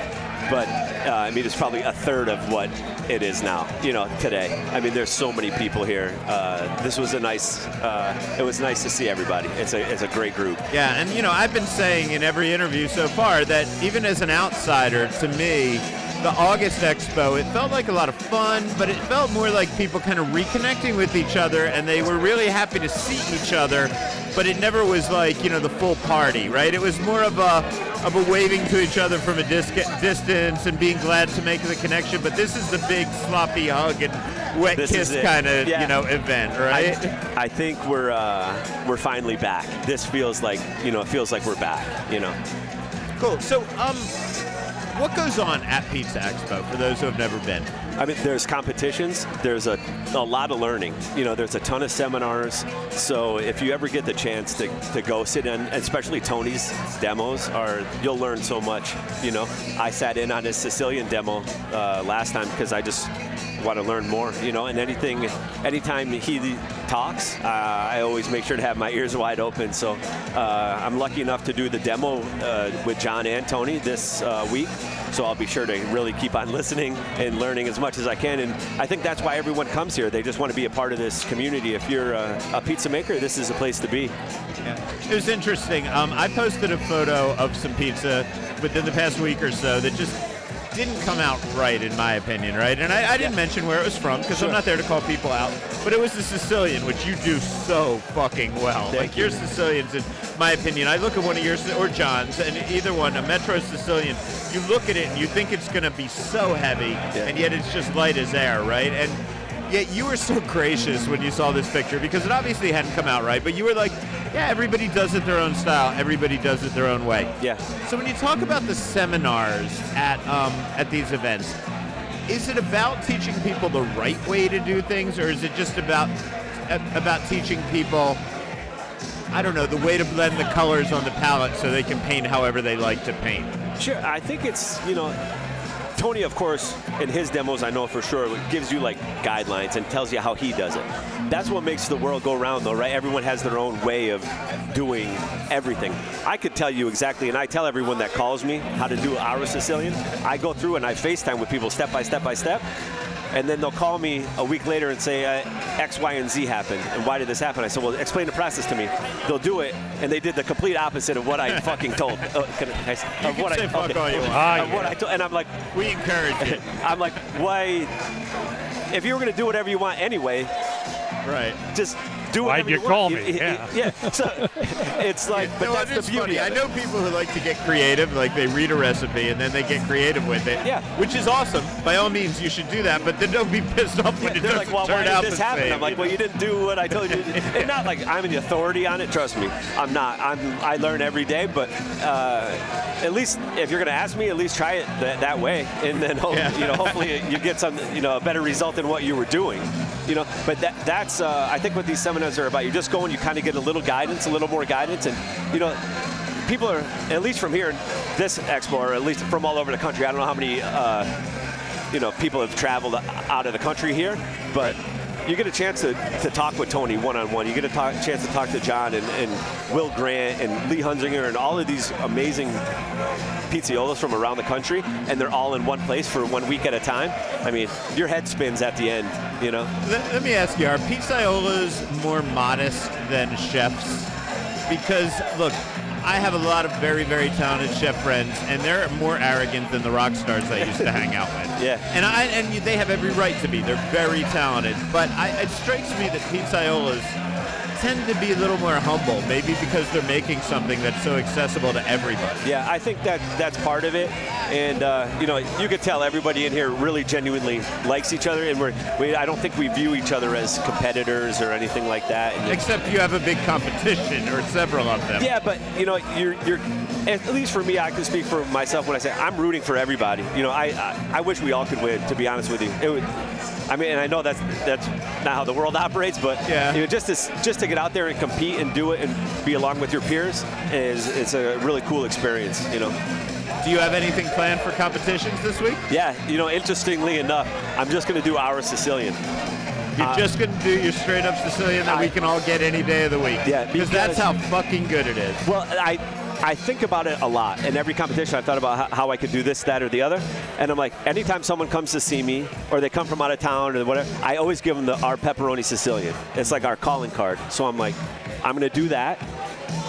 but uh, I mean, it's probably a third of what it is now. You know, today. I mean, there's so many people here. Uh, this was a nice. Uh, it was nice to see everybody. It's a it's a great group. Yeah, and you know, I've been saying in every interview so far that even as an outsider, to me, the August Expo, it felt like a lot of fun, but it felt more like people kind of reconnecting with each other, and they were really happy to see each other. But it never was like you know the full party, right? It was more of a of a waving to each other from a dis- distance and being glad to make the connection. But this is the big sloppy hug and wet This kiss kind of Yeah. you know event, right? I, I think we're uh, we're finally back. This feels like you know it feels like we're back. You know. Cool. So, um, what goes on at Pizza Expo for those who have never been? I mean, there's competitions. There's a, a lot of learning. You know, there's a ton of seminars. So if you ever get the chance to, to go sit in, especially Tony's demos, are you'll learn so much. You know, I sat in on his Sicilian demo uh, last time because I just want to learn more. You know, and anything, anytime he talks, uh, I always make sure to have my ears wide open. So uh, I'm lucky enough to do the demo uh, with John and Tony this uh, week. So I'll be sure to really keep on listening and learning as much as I can. And I think that's why everyone comes here. They just want to be a part of this community. If you're a, a pizza maker, this is a place to be. It was interesting. Um, I posted a photo of some pizza within the past week or so that just didn't come out right, in my opinion, right? And I, I didn't mention where it was from because I'm not there to call people out. But it was the Sicilian, which you do so fucking well. Thank like you. your Sicilians, in my opinion, I look at one of yours or John's, and either one, a Metro Sicilian, you look at it and you think it's going to be so heavy, and yet it's just light as air, right? And Yet you were so <laughs> gracious when you saw this picture because it obviously hadn't come out right, but you were like, yeah, everybody does it their own style. Everybody does it their own way. Yeah. So when you talk about the seminars at um, at these events, is it about teaching people the right way to do things, or is it just about about teaching people? I don't know the way to blend the colors on the palette so they can paint however they like to paint. Sure, I think it's you know, Tony, of course, in his demos, I know for sure, gives you like guidelines and tells you how he does it. That's what makes the world go round, though, right? Everyone has their own way of doing everything. I could tell you exactly, and I tell everyone that calls me how to do our Sicilian. I go through and I FaceTime with people step by step by step and then they'll call me a week later and say uh, X, Y, and Z happened, and why did this happen? I said, well, explain the process to me. They'll do it, and they did the complete opposite of what I <laughs> fucking told. Uh, I, of can what say I, fuck okay. all you <laughs> want. Ah, Of what. I told, and I'm like, We encourage it. <laughs> I'm like, why? If you were gonna do whatever you want anyway, right. just do Why'd whatever you call You- me? Yeah. yeah. So <laughs> it's like, but No, that's the beauty. funny. I it. know people who like to get creative, like they read a recipe and then they get creative with it. Yeah. Which is awesome. By all means, you should do that. But then don't be <laughs> pissed off when it They're doesn't like, well, turn why out did this happen? same. I'm like, well, you didn't do what I told you. <laughs> and not like I'm the authority on it. Trust me, I'm not. I'm. I learn every day. But uh, at least if you're going to ask me, at least try it that, that way, and then hope, Yeah. you know, hopefully you get some, you know, a better result than what you were doing. You know, but that that's uh, I think what these seminars are about. You just go and you kind of get a little guidance, a little more guidance, and you know. People are, at least from here, this expo, or at least from all over the country. I don't know how many uh, you know, people have traveled out of the country here, but you get a chance to, to talk with Tony one on one. You get a talk, chance to talk to John and, and Will Grant and Lee Hunzinger and all of these amazing pizzaiolas from around the country, and they're all in one place for one week at a time. I mean, your head spins at the end, you know? Let, let me ask you: Are pizzaiolas more modest than chefs? Because look, I have a lot of very, very talented chef friends, and they're more arrogant than the rock stars I used to hang out with. Yeah. And I and they have every right to be. They're very talented, but I, it strikes me that pizzaiolas tend to be a little more humble, maybe because they're making something that's so accessible to everybody. Yeah, I think that that's part of it, and uh, you know, you could tell everybody in here really genuinely likes each other, and we're we, I don't think we view each other as competitors or anything like that. And Except you have a big competition, or several of them. yeah, but you know, you're you're at least for me, I can speak for myself when I say I'm rooting for everybody. You know, I I, I wish we all could win. To be honest with you, it would. I mean, and I know that's that's not how the world <laughs> operates, but Yeah. you know, just to just to get out there and compete and do it and be along with your peers is it's a really cool experience. You know. Do you have anything planned for competitions this week? Yeah, you know, interestingly enough, I'm just going to do our Sicilian. You're Uh, just going to do your straight up Sicilian that we can all get any day of the week. Yeah, because that's how fucking good it is. Well, I I think about it a lot. In every competition, I've thought about how, how I could do this, that, or the other. And I'm like, anytime someone comes to see me, or they come from out of town, or whatever, I always give them the our pepperoni Sicilian. It's like our calling card. So I'm like, I'm going to do that.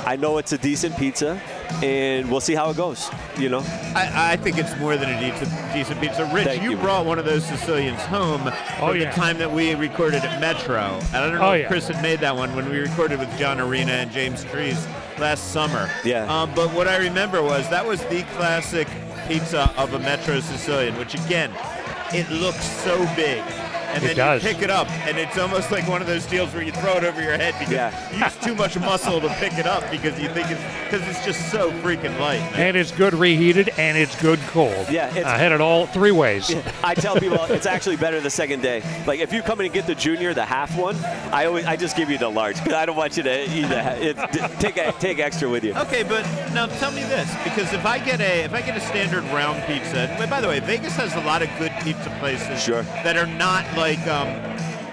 I know it's a decent pizza, and we'll see how it goes. You know? I, I think it's more than a decent, decent pizza. Rich, Thank you, you. brought one of those Sicilians home Oh, from yeah. the time that we recorded at Metro. And I don't know Oh, if yeah. Chris had made that one when we recorded with John Arena and James Trees last summer. Yeah. Um, but what I remember was that was the classic pizza of a Metro Sicilian, which again, it looks so big. And then you pick it up, and it's almost like one of those deals where you throw it over your head because Yeah. you use too much muscle to pick it up because you think it's because it's just so freaking light. man. And it's good reheated and it's good cold. Yeah, it's- I had it all three ways. I tell people it's actually better the second day. Like if you come in and get the junior, the half one, I always I just give you the large because I don't want you to eat the it, take take extra with you. Okay, but now tell me this, because if I get a if I get a standard round pizza, and by the way, Vegas has a lot of good pizza places Sure. that are not like um,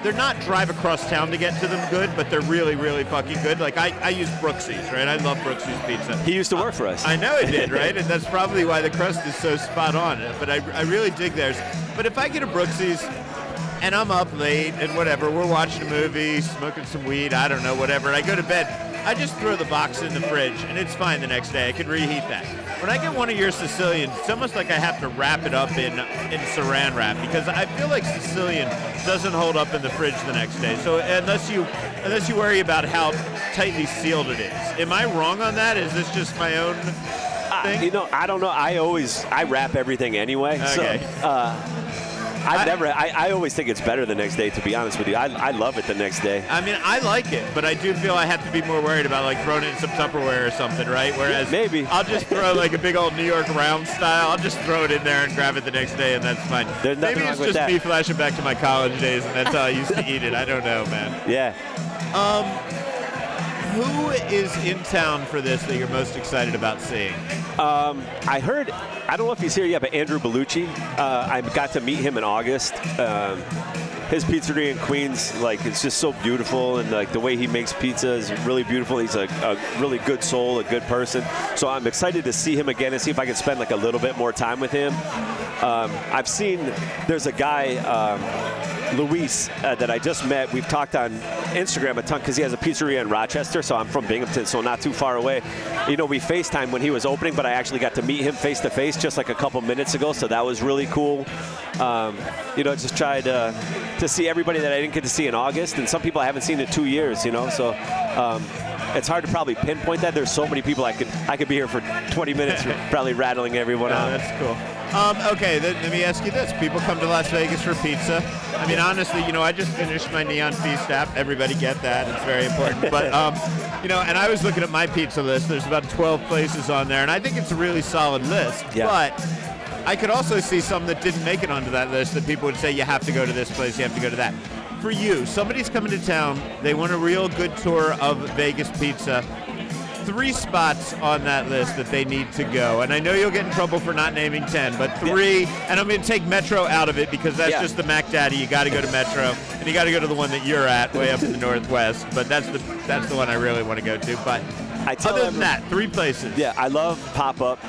they're not drive across town to get to them good, but they're really really fucking good. Like I, I use Brooksy's, right? I love Brooksy's pizza. He used to work for us. I know it did, right? And that's probably why the crust is so spot on. But I, I really dig theirs. But if I get a Brooksy's and I'm up late and whatever, we're watching a movie, smoking some weed, I don't know, whatever, and I go to bed, I just throw the box in the fridge and it's fine the next day. I can reheat that. When I get one of your Sicilians, it's almost like I have to wrap it up in in saran wrap because I feel like Sicilian doesn't hold up in the fridge the next day. So unless you unless you worry about how tightly sealed it is. Am I wrong on that? Is this just my own thing? you know, I don't know. I always I wrap everything anyway. Okay. So uh, I've never. I, I always think it's better the next day. To be honest with you, I, I love it the next day. I mean, I like it, but I do feel I have to be more worried about like throwing it in some Tupperware or something, right? Whereas maybe. I'll just throw like a big old New York round style. I'll just throw it in there and grab it the next day, and that's fine. There's nothing maybe wrong it's with just that. me flashing back to my college days, and that's how I used to eat it. I don't know, man. Yeah. Um, Who is in town for this that you're most excited about seeing? Um, I heard. I don't know if he's here yet, but Andrew Bellucci. Uh, I got to meet him in August. Um, his pizzeria in Queens, like it's just so beautiful, and like the way he makes pizza is really beautiful. He's a, a really good soul, a good person. So I'm excited to see him again and see if I can spend like a little bit more time with him. Um, I've seen there's a guy. Um, Luis uh, that I just met. We've talked on Instagram a ton because he has a pizzeria in Rochester, so I'm from Binghamton, so not too far away. You know, we FaceTime when he was opening, but I actually got to meet him face to face just like a couple minutes ago, so that was really cool. Um, you know, just tried uh, to see everybody that I didn't get to see in August, and some people I haven't seen in two years. You know, so. Um, it's hard to probably pinpoint that. There's so many people I could I could be here for 20 minutes, <laughs> probably rattling everyone out. that's cool. Um, okay, then, let me ask you this: People come to Las Vegas for pizza. I mean, honestly, you know, I just finished my Neon Feast app. Everybody get that; it's very important. But um, you know, and I was looking at my pizza list. There's about 12 places on there, and I think it's a really solid list. Yeah. But I could also see some that didn't make it onto that list that people would say you have to go to this place, you have to go to that. For you, somebody's coming to town. They want a real good tour of Vegas pizza three spots on that list that they need to go. And I know you'll get in trouble for not naming 10, but three, and I'm going to take Metro out of it because that's Yeah. just the Mac Daddy. You got to go to Metro, and you got to go to the one that you're at, way up in the Northwest. But that's the that's the one I really want to go to. But I tell other than everyone- that, three places. Yeah, I love pop up.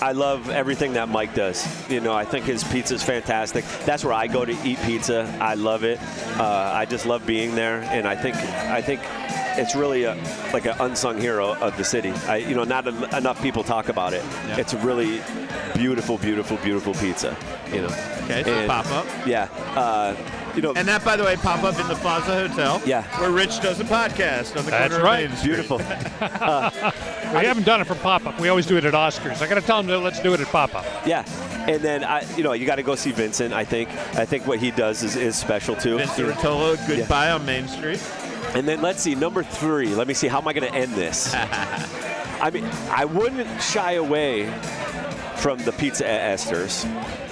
I love everything that Mike does. You know, I think his pizza is fantastic. That's where I go to eat pizza. I love it. Uh, I just love being there, and I think I think it's really a, like an unsung hero of the city. I, you know, not en- enough people talk about it. Yeah. It's really beautiful, beautiful, beautiful pizza. You know. Okay, so pop up. Yeah. Uh, you know. And that, by the way, pop up in the Plaza Hotel. Yeah. Where Rich does a podcast on the That's corner right. of Main Street. Beautiful. <laughs> <laughs> We haven't done it for pop up. We always do it at Oscars. I got to tell them, let's do it at pop up. Yeah, and then I, you know, you got to go see Vincent. I think. I think what he does is, is special too. Vince Rotolo, Good Pie on Main Street. And then let's see number three. Let me see. How am I going to end this? <laughs> I mean, I wouldn't shy away from the pizza at Esther's.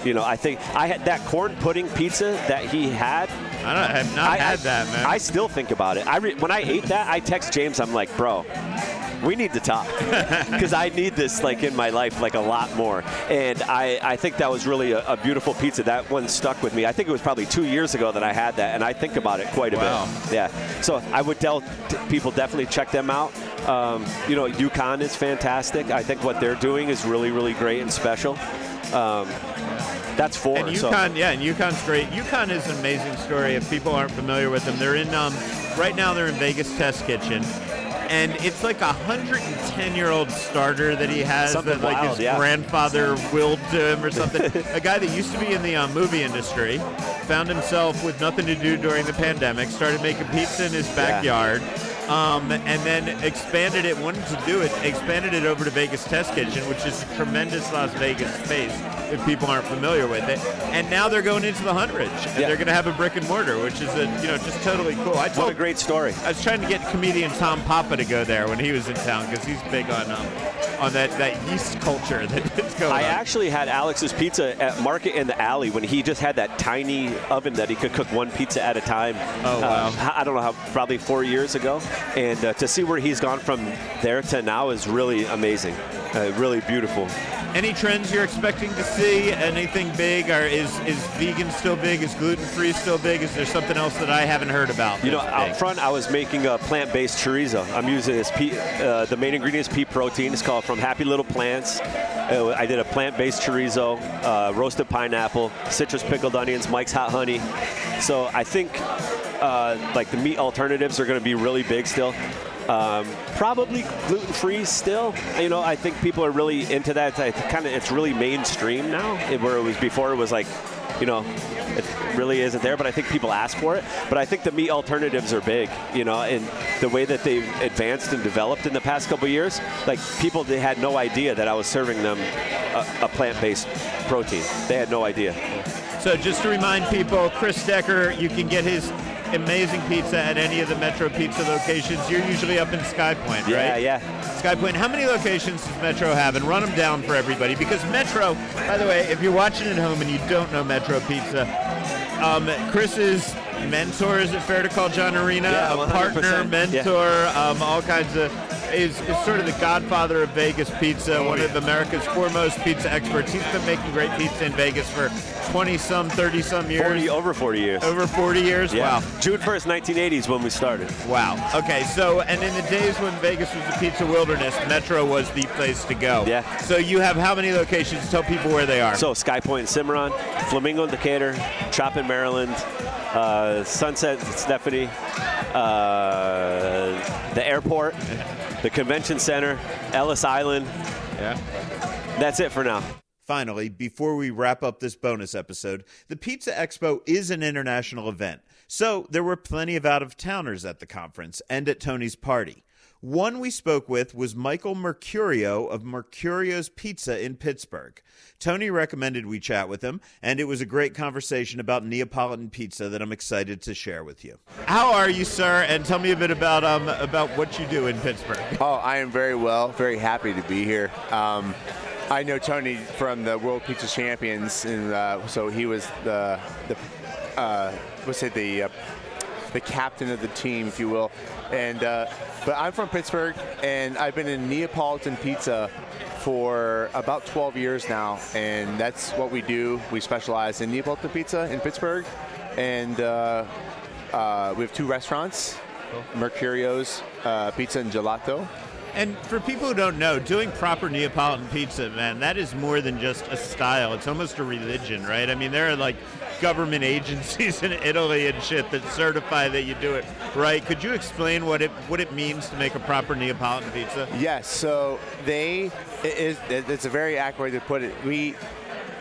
You know, I think I had that corn pudding pizza that he had. I, don't, I have not I had I- that, man. I still think about it. I re, when I ate that, I text James. I'm like, bro, we need to talk <laughs> because I need this like in my life like a lot more. And I, I think that was really a, a beautiful pizza. That one stuck with me. I think it was probably two years ago that I had that, and I think about it quite a Wow. bit. Yeah. So I would tell t- people definitely check them out. Um, you know, UConn is fantastic. I think what they're doing is really, really great and special. Um, that's four. And so- yeah, and UConn's great. UConn is an amazing story. If people aren't familiar with them, they're in um, right now. They're in Vegas Test Kitchen, and it's like a 110 year old starter that he has Something that like wild, his yeah. grandfather willed to him or something. <laughs> a guy that used to be in the uh, movie industry found himself with nothing to do during the pandemic, started making pizza in his backyard. Um, and then expanded it, wanted to do it, expanded it over to Vegas Test Kitchen, which is a tremendous Las Vegas space if people aren't familiar with it. And now they're going into the Huntridge, and Yeah. they're going to have a brick and mortar, which is a you know just totally cool. I what told a great story. I was trying to get comedian Tom Papa to go there when he was in town because he's big on um, on that, that yeast culture <laughs> that's going I on. actually had Alex's Pizza at Market in the Alley when he just had that tiny oven that he could cook one pizza at a time. Oh, wow. Uh, I don't know how, probably four years ago. And uh, to see where he's gone from there to now is really amazing. Uh, really beautiful. Any trends you're expecting to see? Anything big? Or is is vegan still big? Is gluten free still big? Is there something else that I haven't heard about? You know, out big? front, I was making a plant-based chorizo. I'm using this pea, uh, the main ingredient is pea protein. It's called From Happy Little Plants. Uh, I did a plant-based chorizo, uh, roasted pineapple, citrus pickled onions, Mike's hot honey. So I think uh, like the meat alternatives are going to be really big still. Um, probably gluten-free still. You know, I think people are really into that. I kind of, it's really mainstream now. It- where it was before, it was like, you know, it really isn't there. But I think people ask for it. But I think the meat alternatives are big. You know, and the way that they've advanced and developed in the past couple years, like people they had no idea that I was serving them a, a plant-based protein. They had no idea. So just to remind people, Chris Decker, you can get his amazing pizza at any of the Metro Pizza locations. You're usually up in Sky Point, Yeah, right? yeah. Sky Point. How many locations does Metro have? And run them down for everybody because Metro. By the way, if you're watching at home and you don't know Metro Pizza, um, Chris's mentor is it fair to call John Arena Yeah, a partner, 100%. mentor, um, all kinds of. Is, is sort of the godfather of Vegas pizza, Oh, one of America's foremost pizza experts. He's been making great pizza in Vegas for 20 some, 30 some years. 40, over 40 years. Over 40 years? yeah. Wow. June 1st, 1980 is when we started. Wow. Okay, so and in the days when Vegas was a pizza wilderness, Metro was the place to go. Yeah. So you have how many locations? Tell people where they are. So Sky Point in Cimarron, Flamingo in Decatur, Trop in Maryland, uh, Sunset Stephanie, uh, the airport, the convention center, Ellis Island. yeah. That's it for now. Finally, before we wrap up this bonus episode, the Pizza Expo is an international event. So there were plenty of out of towners at the conference and at Tony's party. One we spoke with was Michael Mercurio of Mercurio's Pizza in Pittsburgh. Tony recommended we chat with him, and it was a great conversation about Neapolitan pizza that I'm excited to share with you. How are you, sir? And tell me a bit about um about what you do in Pittsburgh. Oh, I am very well, very happy to be here. Um, I know Tony from the World Pizza Champions, and uh, so he was the the uh, what's it the uh, the captain of the team, if you will. And uh, but I'm from Pittsburgh, and I've been in Neapolitan pizza for about 12 years now, and that's what we do. We specialize in Neapolitan pizza in Pittsburgh, and uh, uh, we have two restaurants, Mercurio's uh, Pizza and Gelato. And for people who don't know, doing proper Neapolitan pizza, man, that is more than just a style. It's almost a religion, right? I mean, there are like government agencies in Italy and shit that certify that you do it right. Could you explain what it what it means to make a proper Neapolitan pizza? Yes, so they it is it's a very accurate way to put it. We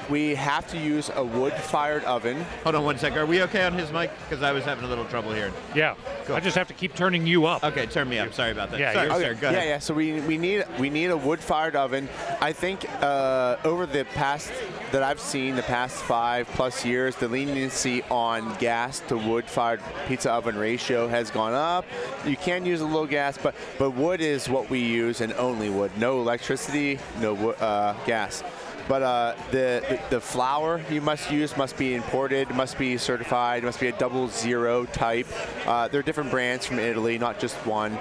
we have to use a wood-fired oven. Hold on one second. Are we okay on his mic? Because I was having a little trouble hearing. Yeah. I just have to keep turning you up. Okay, turn me up. Sorry about that. Yeah, Sorry, you're- sir. Go yeah, ahead. yeah. So we, we need we need a wood-fired oven. I think uh, over the past that I've seen, the past five plus years, the leniency on gas to wood-fired pizza oven ratio has gone up. You can use a little gas, but but wood is what we use and only wood. No electricity, no wo- uh, gas. But uh, the, the the flour you must use must be imported, must be certified, must be a double zero type. Uh, there are different brands from Italy, not just one.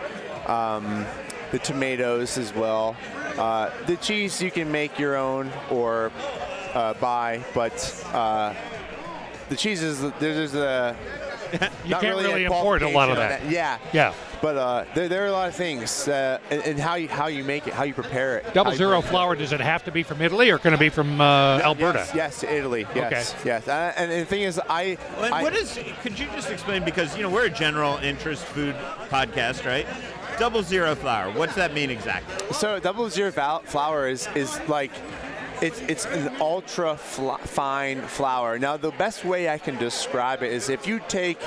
Um, the tomatoes as well. Uh, the cheese you can make your own or uh, buy, but uh, the cheese is there's a <laughs> You can't really, really import a lot of qualification that. Yeah. Yeah. But uh, there, there are a lot of things, uh, and, and how you how you make it, how you prepare it. Double zero How you- flour, does it have to be from Italy or can it be from uh, Alberta? Yes, yes, Italy. Yes, Okay. yes. Uh, and the thing is, I, And I what is? Could you just explain? Because you know we're a general interest food podcast, right? Double zero flour. What's that mean exactly? So double zero val- flour is is like it's it's an ultra fl- fine flour. Now the best way I can describe it is if you take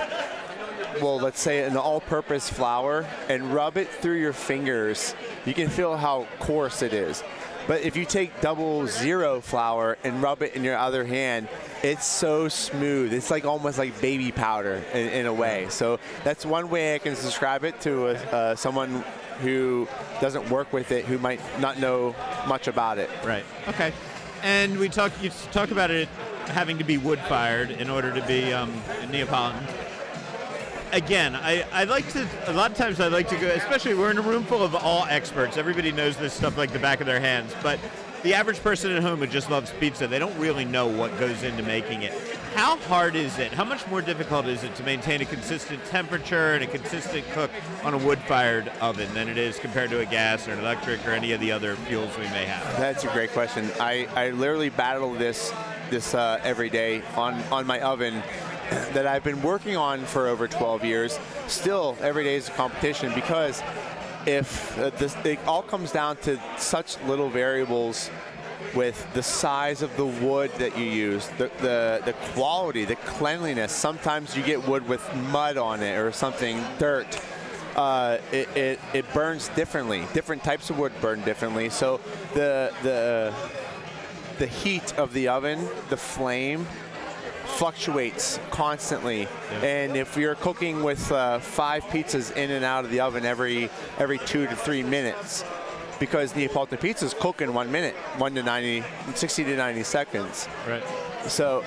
well, let's say an all-purpose flour and rub it through your fingers, you can feel how coarse it is. But if you take double zero flour and rub it in your other hand, it's so smooth. It's like almost like baby powder in, in a way. So that's one way I can describe it to a, uh, someone who doesn't work with it, who might not know much about it. Right. Okay. And we talk. You talk about it having to be wood fired in order to be um, Neapolitan. Again, I, I like to. A lot of times I like to go. Especially we're in a room full of all experts. Everybody knows this stuff like the back of their hands. But the average person at home who just loves pizza, they don't really know what goes into making it. How hard is it? How much more difficult is it to maintain a consistent temperature and a consistent cook on a wood-fired oven than it is compared to a gas or an electric or any of the other fuels we may have? That's a great question. I, I literally battle this this uh, every day on, on my oven that I've been working on for over 12 years. Still, every day is a competition because if uh, this, it all comes down to such little variables with the size of the wood that you use, the, the, the quality, the cleanliness. Sometimes you get wood with mud on it or something, dirt. Uh, it, it, it burns differently. Different types of wood burn differently. So the, the, the heat of the oven, the flame, fluctuates constantly, and if you're cooking with uh, five pizzas in and out of the oven every every two to three minutes, because Neapolitan pizzas cook in one minute, one to 90, 60 to 90 seconds. Right. So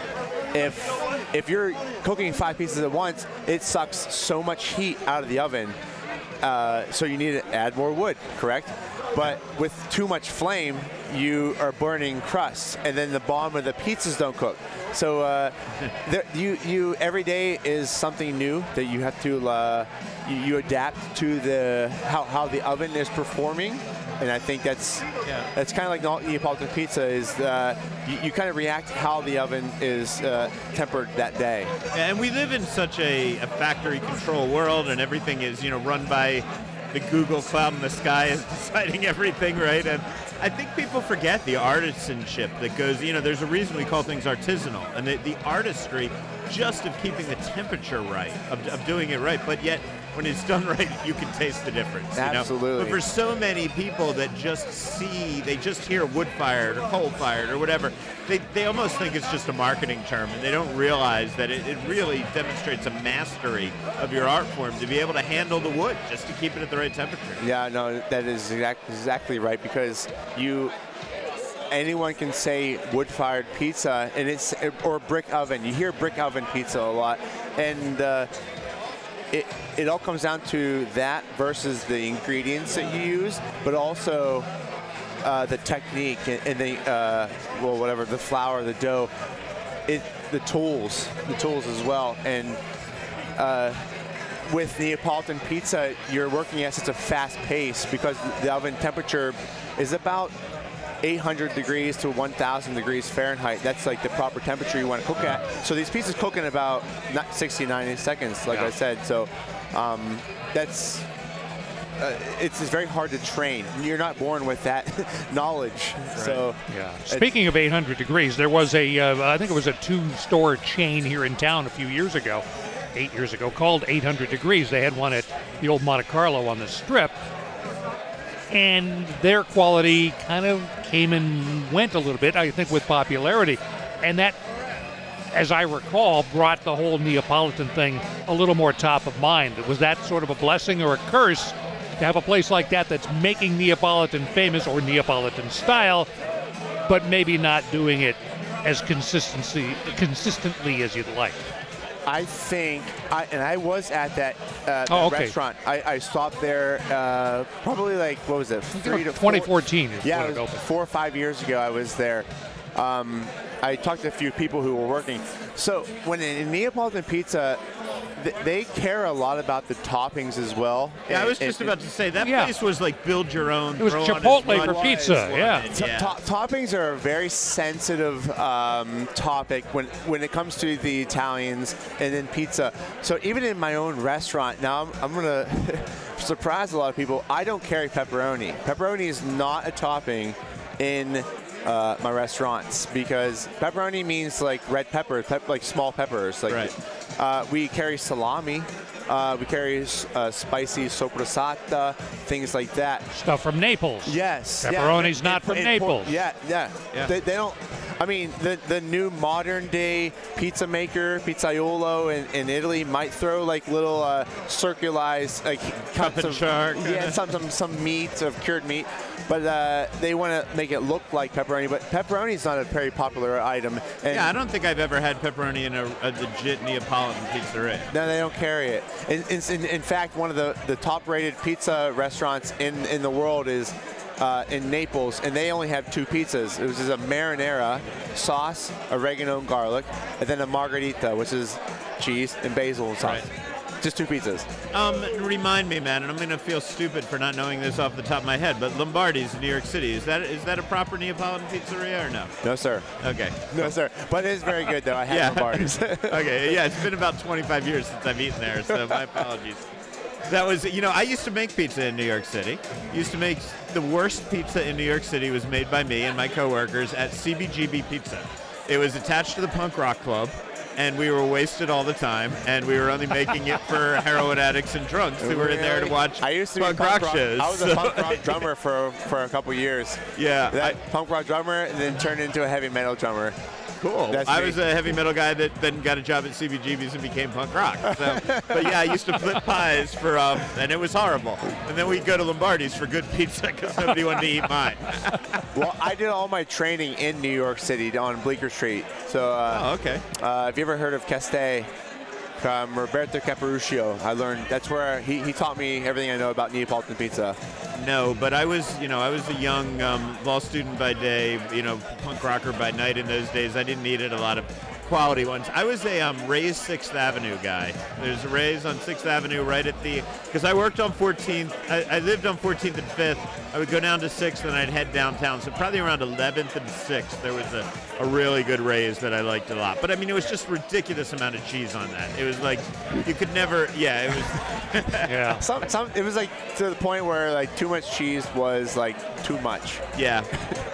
if if you're cooking five pieces at once, it sucks so much heat out of the oven. Uh, so you need to add more wood, correct? But with too much flame, you are burning crusts, and then the bottom of the pizzas don't cook. So uh, <laughs> there, you you every day is something new that you have to uh, you, you adapt to the how, how the oven is performing, and I think that's that's kind of like the Neapolitan pizza is uh, you, you kind of react how the oven is uh, tempered that day. And we live in such a, a factory control world, and everything is, you know, run by the Google cloud in the sky is <laughs> deciding everything, right? And I think people forget the artisanship that goes, you know, there's a reason we call things artisanal, and the, the artistry just of keeping the temperature right, of, of doing it right, but yet when it's done right, you can taste the difference. you know? Absolutely. But for so many people that just see, they just hear wood fired or coal fired or whatever, they, they almost think it's just a marketing term and they don't realize that it, it really demonstrates a mastery of your art form to be able to handle the wood just to keep it at the right temperature. Yeah, no, that is exact, exactly right because you anyone can say wood-fired pizza and it's or brick oven. You hear brick oven pizza a lot, and uh, it it all comes down to that versus the ingredients that you use, but also uh, the technique and, and the uh, well whatever the flour, the dough, it the tools, the tools as well, and. Uh, with Neapolitan pizza, you're working at such a fast pace because the oven temperature is about 800 degrees to 1,000 degrees Fahrenheit. That's like the proper temperature you want to cook at. So these pieces cook in about not 60, 90 seconds, like I said. So um, that's uh, it's, it's very hard to train. You're not born with that <laughs> knowledge. So Yeah. Speaking of 800 degrees, there was a, uh, I think it was a two-store chain here in town a few years ago, eight years ago, called 800 Degrees. They had one at the old Monte Carlo on the Strip, and their quality kind of came and went a little bit. I think with popularity, and that, as I recall, brought the whole Neapolitan thing a little more top of mind. Was that sort of a blessing or a curse? To have a place like that that's making Neapolitan famous or Neapolitan style, but maybe not doing it as consistency consistently as you'd like. I think, I, and I was at that, uh, that Oh, okay. restaurant. I, I stopped there uh, probably like what was it, three to four- 2014 is Yeah, it it four or five years ago. I was there. Um, I talked to a few people who were working. So when in Neapolitan pizza, th- they care a lot about the toppings as well. Yeah, I was just and- about to say that Yeah. place was like build your own. It was throw on as Chipotle for pizza, you yeah. To- yeah. to- toppings are a very sensitive um, topic when when it comes to the Italians and then pizza. So even in my own restaurant, now I'm, I'm gonna <laughs> surprise a lot of people. I don't carry pepperoni. Pepperoni is not a topping in uh, my restaurants because pepperoni means like red pepper, pep- like small peppers. Like Right. uh, we carry salami. Uh, we carry uh, spicy soppressata, things like that. Stuff from Naples. Yes. yeah. Pepperoni's not It- from it- Naples. Yeah, yeah. Yeah. They, they don't. I mean, the the new modern day pizza maker, pizzaiolo in, in Italy, might throw like little uh, circularized like cuts of char <laughs> yeah, some some some meat of cured meat, but uh, they want to make it look like pepperoni. But pepperoni is not a very popular item. And Yeah, I don't think I've ever had pepperoni in a, a legit Neapolitan pizzeria. No, they don't carry it. In, in, in fact, one of the, the top-rated pizza restaurants in, in the world is uh, in Naples, and they only have two pizzas. It was just a marinara sauce, oregano, and garlic, and then a margherita, which is cheese and basil and sauce. Just two pizzas. Um, remind me, man, and I'm going to feel stupid for not knowing this off the top of my head, but Lombardi's in New York City. Is that is that a proper Neapolitan pizzeria or no? No, sir. Okay. No, sir. But it is very good, though. I had <laughs> Yeah. Lombardi's. <laughs> okay, <laughs> yeah, it's been about 25 years since I've eaten there, so my apologies. That was, you know, I used to make pizza in New York City. Used to make the worst pizza in New York City was made by me and my coworkers at CBGB Pizza. It was attached to the punk rock club, and we were wasted all the time, and we were only making it for <laughs> heroin addicts and drunks who were in there to watch I used to punk be a punk rock shows. I was so- a punk rock <laughs> drummer for for a couple years. Yeah, That I- punk rock drummer, and then turned into a heavy metal drummer. Cool. That's I me. was a heavy metal guy that then got a job at CBGB's and became punk rock. So, <laughs> but yeah, I used to flip pies for, um, and it was horrible. And then we'd go to Lombardi's for good pizza because nobody wanted to eat mine. <laughs> Well, I did all my training in New York City on Bleecker Street. So, uh, Oh, okay. uh, have you ever heard of Kesté? From Roberto Caporuscio. I learned that's where he, he taught me everything I know about Neapolitan pizza. No, but I was, you know, I was a young um, law student by day, you know, punk rocker by night in those days. I didn't eat it a lot of quality ones. I was a um, Ray's Sixth Avenue guy. There's a Ray's on Sixth Avenue right at the, because I worked on 14th. I, I lived on 14th and 5th. I would go down to 6th and I'd head downtown. So probably around 11th and 6th, there was a, a really good Ray's that I liked a lot. But I mean, it was just ridiculous amount of cheese on that. It was like you could never, yeah, it was. <laughs> Yeah. Some, some, it was like to the point where like too much cheese was like too much. Yeah.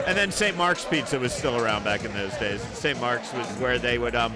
And then St. Mark's Pizza was still around back in those days. St. Mark's was where they would um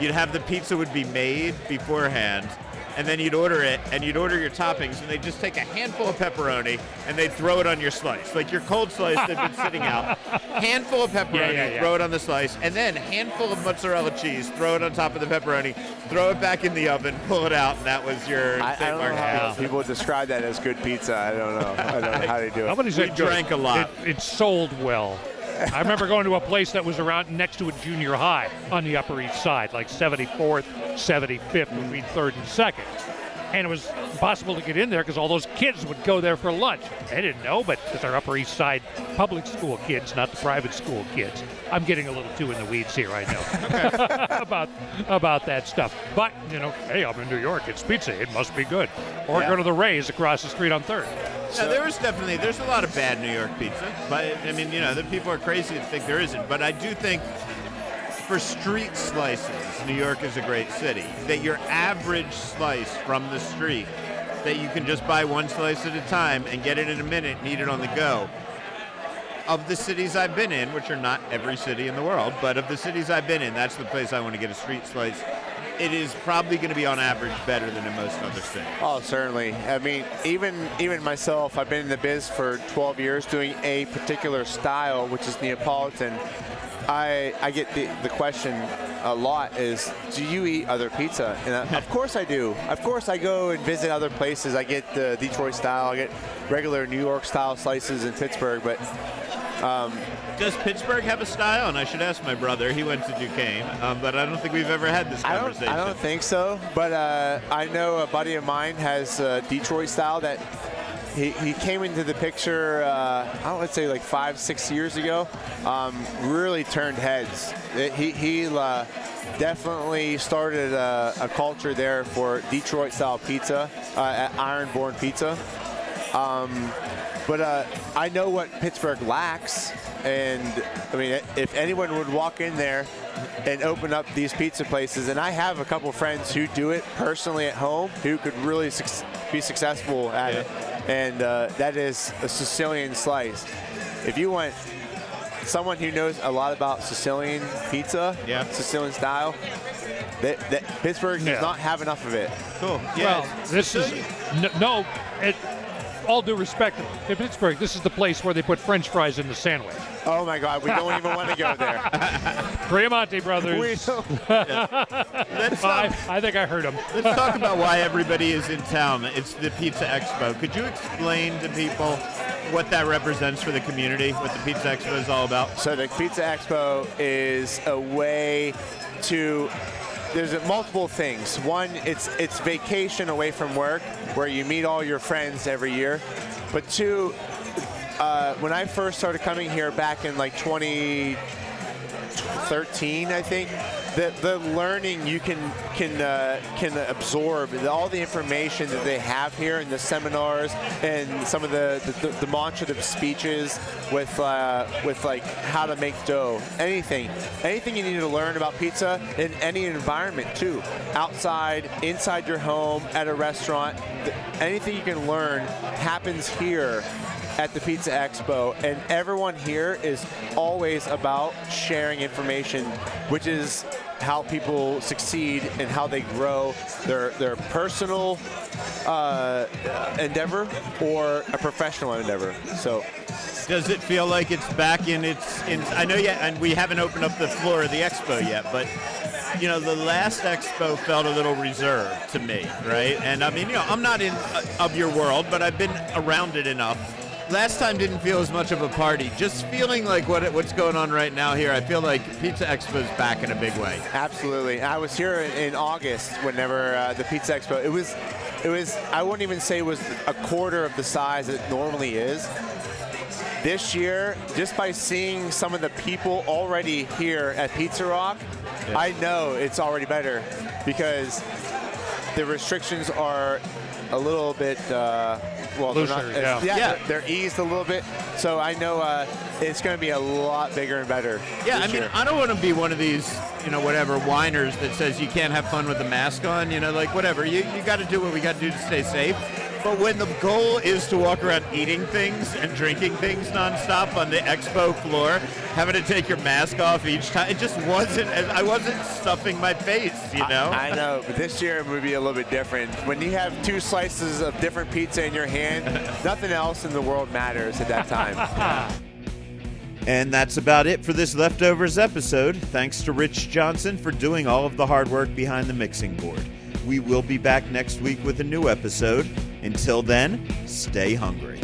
you'd have the pizza would be made beforehand and then you'd order it and you'd order your toppings and they'd just take a handful of pepperoni and they'd throw it on your slice. Like your cold slice that had been sitting out. <laughs> Handful of pepperoni, Yeah, yeah, yeah. throw it on the slice, and then handful of mozzarella cheese, throw it on top of the pepperoni, throw it back in the oven, pull it out, and that was your I, I St. don't Mark's pizza. people describe that as good pizza. I don't know. I don't know how they do <laughs> it. Nobody's We that good. drank a lot. It, it sold well. I remember going to a place that was around next to a junior high on the Upper East Side, like 74th, 75th between 3rd and 2nd. And it was impossible to get in there because all those kids would go there for lunch. They didn't know, but because they're Upper East Side public school kids, not the private school kids. I'm getting a little too in the weeds here, I know, <laughs> about about that stuff. But you know, hey, I'm in New York. It's pizza. It must be good. Or Yeah. go to the Rays across the street on Third. No, there was definitely there's a lot of bad New York pizza, but I mean, you know, the people are crazy to think there isn't. But I do think for street slices, New York is a great city. That your average slice from the street, that you can just buy one slice at a time and get it in a minute eat it on the go. Of the cities I've been in, which are not every city in the world, but of the cities I've been in, that's the place I want to get a street slice. It is probably going to be on average better than in most other cities. Oh, certainly. I mean, even even myself, I've been in the biz for 12 years doing a particular style, which is Neapolitan. I I get the, the question a lot is, do you eat other pizza? And I, <laughs> of course I do. Of course I go and visit other places. I get the Detroit style. I get regular New York style slices in Pittsburgh, but Does Pittsburgh have a style? And I should ask my brother. He went to Duquesne, um, but I don't think we've ever had this I don't, conversation. I don't think so, but uh, I know a buddy of mine has uh, Detroit style that he, he came into the picture, uh, I to say like five, six years ago, um, really turned heads. It- he he uh, definitely started a, a culture there for Detroit style pizza uh, at Ironborn Pizza. Um, but uh, I know what Pittsburgh lacks, and I mean, if anyone would walk in there and open up these pizza places, and I have a couple friends who do it personally at home, who could really suc be successful at it, and uh, that is a Sicilian slice. If you want someone who knows a lot about Sicilian pizza, Yeah. Sicilian style, that, that Pittsburgh Yeah. does not have enough of it. Cool. Well, this is no, no it, all due respect to Pittsburgh. This is the place where they put French fries in the sandwich. Oh my God, we don't even want to go there. <laughs> Primanti We brothers. <laughs> don't- let's, I, I think I heard him. let's talk about why everybody is in town. It's the Pizza Expo. Could you explain to people what that represents for the community, what the Pizza Expo is all about? So the Pizza Expo is a way to there's multiple things. One, it's it's vacation away from work where you meet all your friends every year. But two, uh, when I first started coming here back in like 2013, I think, the, the learning you can can uh, can absorb all the information that they have here in the seminars and some of the, the, the demonstrative speeches with uh, with like how to make dough anything. Anything you need to learn about pizza in any environment too. Outside inside your home at a restaurant anything you can learn happens here at the Pizza Expo, and everyone here is always about sharing information, which is how people succeed and how they grow their their personal uh, endeavor or a professional endeavor. So Does it feel like it's back in its? In, I know yet, and we haven't opened up the floor of the expo yet, but you know, the last expo felt a little reserved to me, right? And I mean, you know, I'm not in uh, of your world, but I've been around it enough. Last time didn't feel as much of a party. Just feeling like what what's going on right now here, I feel like Pizza Expo's back in a big way. Absolutely. I was here in, in August whenever uh, the Pizza Expo. It was, it was. I wouldn't even say it was a quarter of the size it normally is. This year, just by seeing some of the people already here at Pizza Rock, I know it's already better because the restrictions are a little bit. Uh, well, they're not. Yeah. yeah, Yeah. They're, they're eased a little bit. So I know uh, it's going to be a lot bigger and better. Yeah, I mean, year. I don't want to be one of these, you know, whatever whiners that says you can't have fun with the mask on. You know, like whatever. You you got to do what we got to do to stay safe. But when the goal is to walk around eating things and drinking things nonstop on the expo floor, having to take your mask off each time, it just wasn't. I wasn't stuffing my face. You know. I, I know, but this year it would be a little bit different. When you have two slices of different pizza in your hand, <laughs> nothing else in the world matters at that time. <laughs> And that's about it for this Leftovers episode. Thanks to Rich Johnson for doing all of the hard work behind the mixing board. We will be back next week with a new episode. Until then, stay hungry.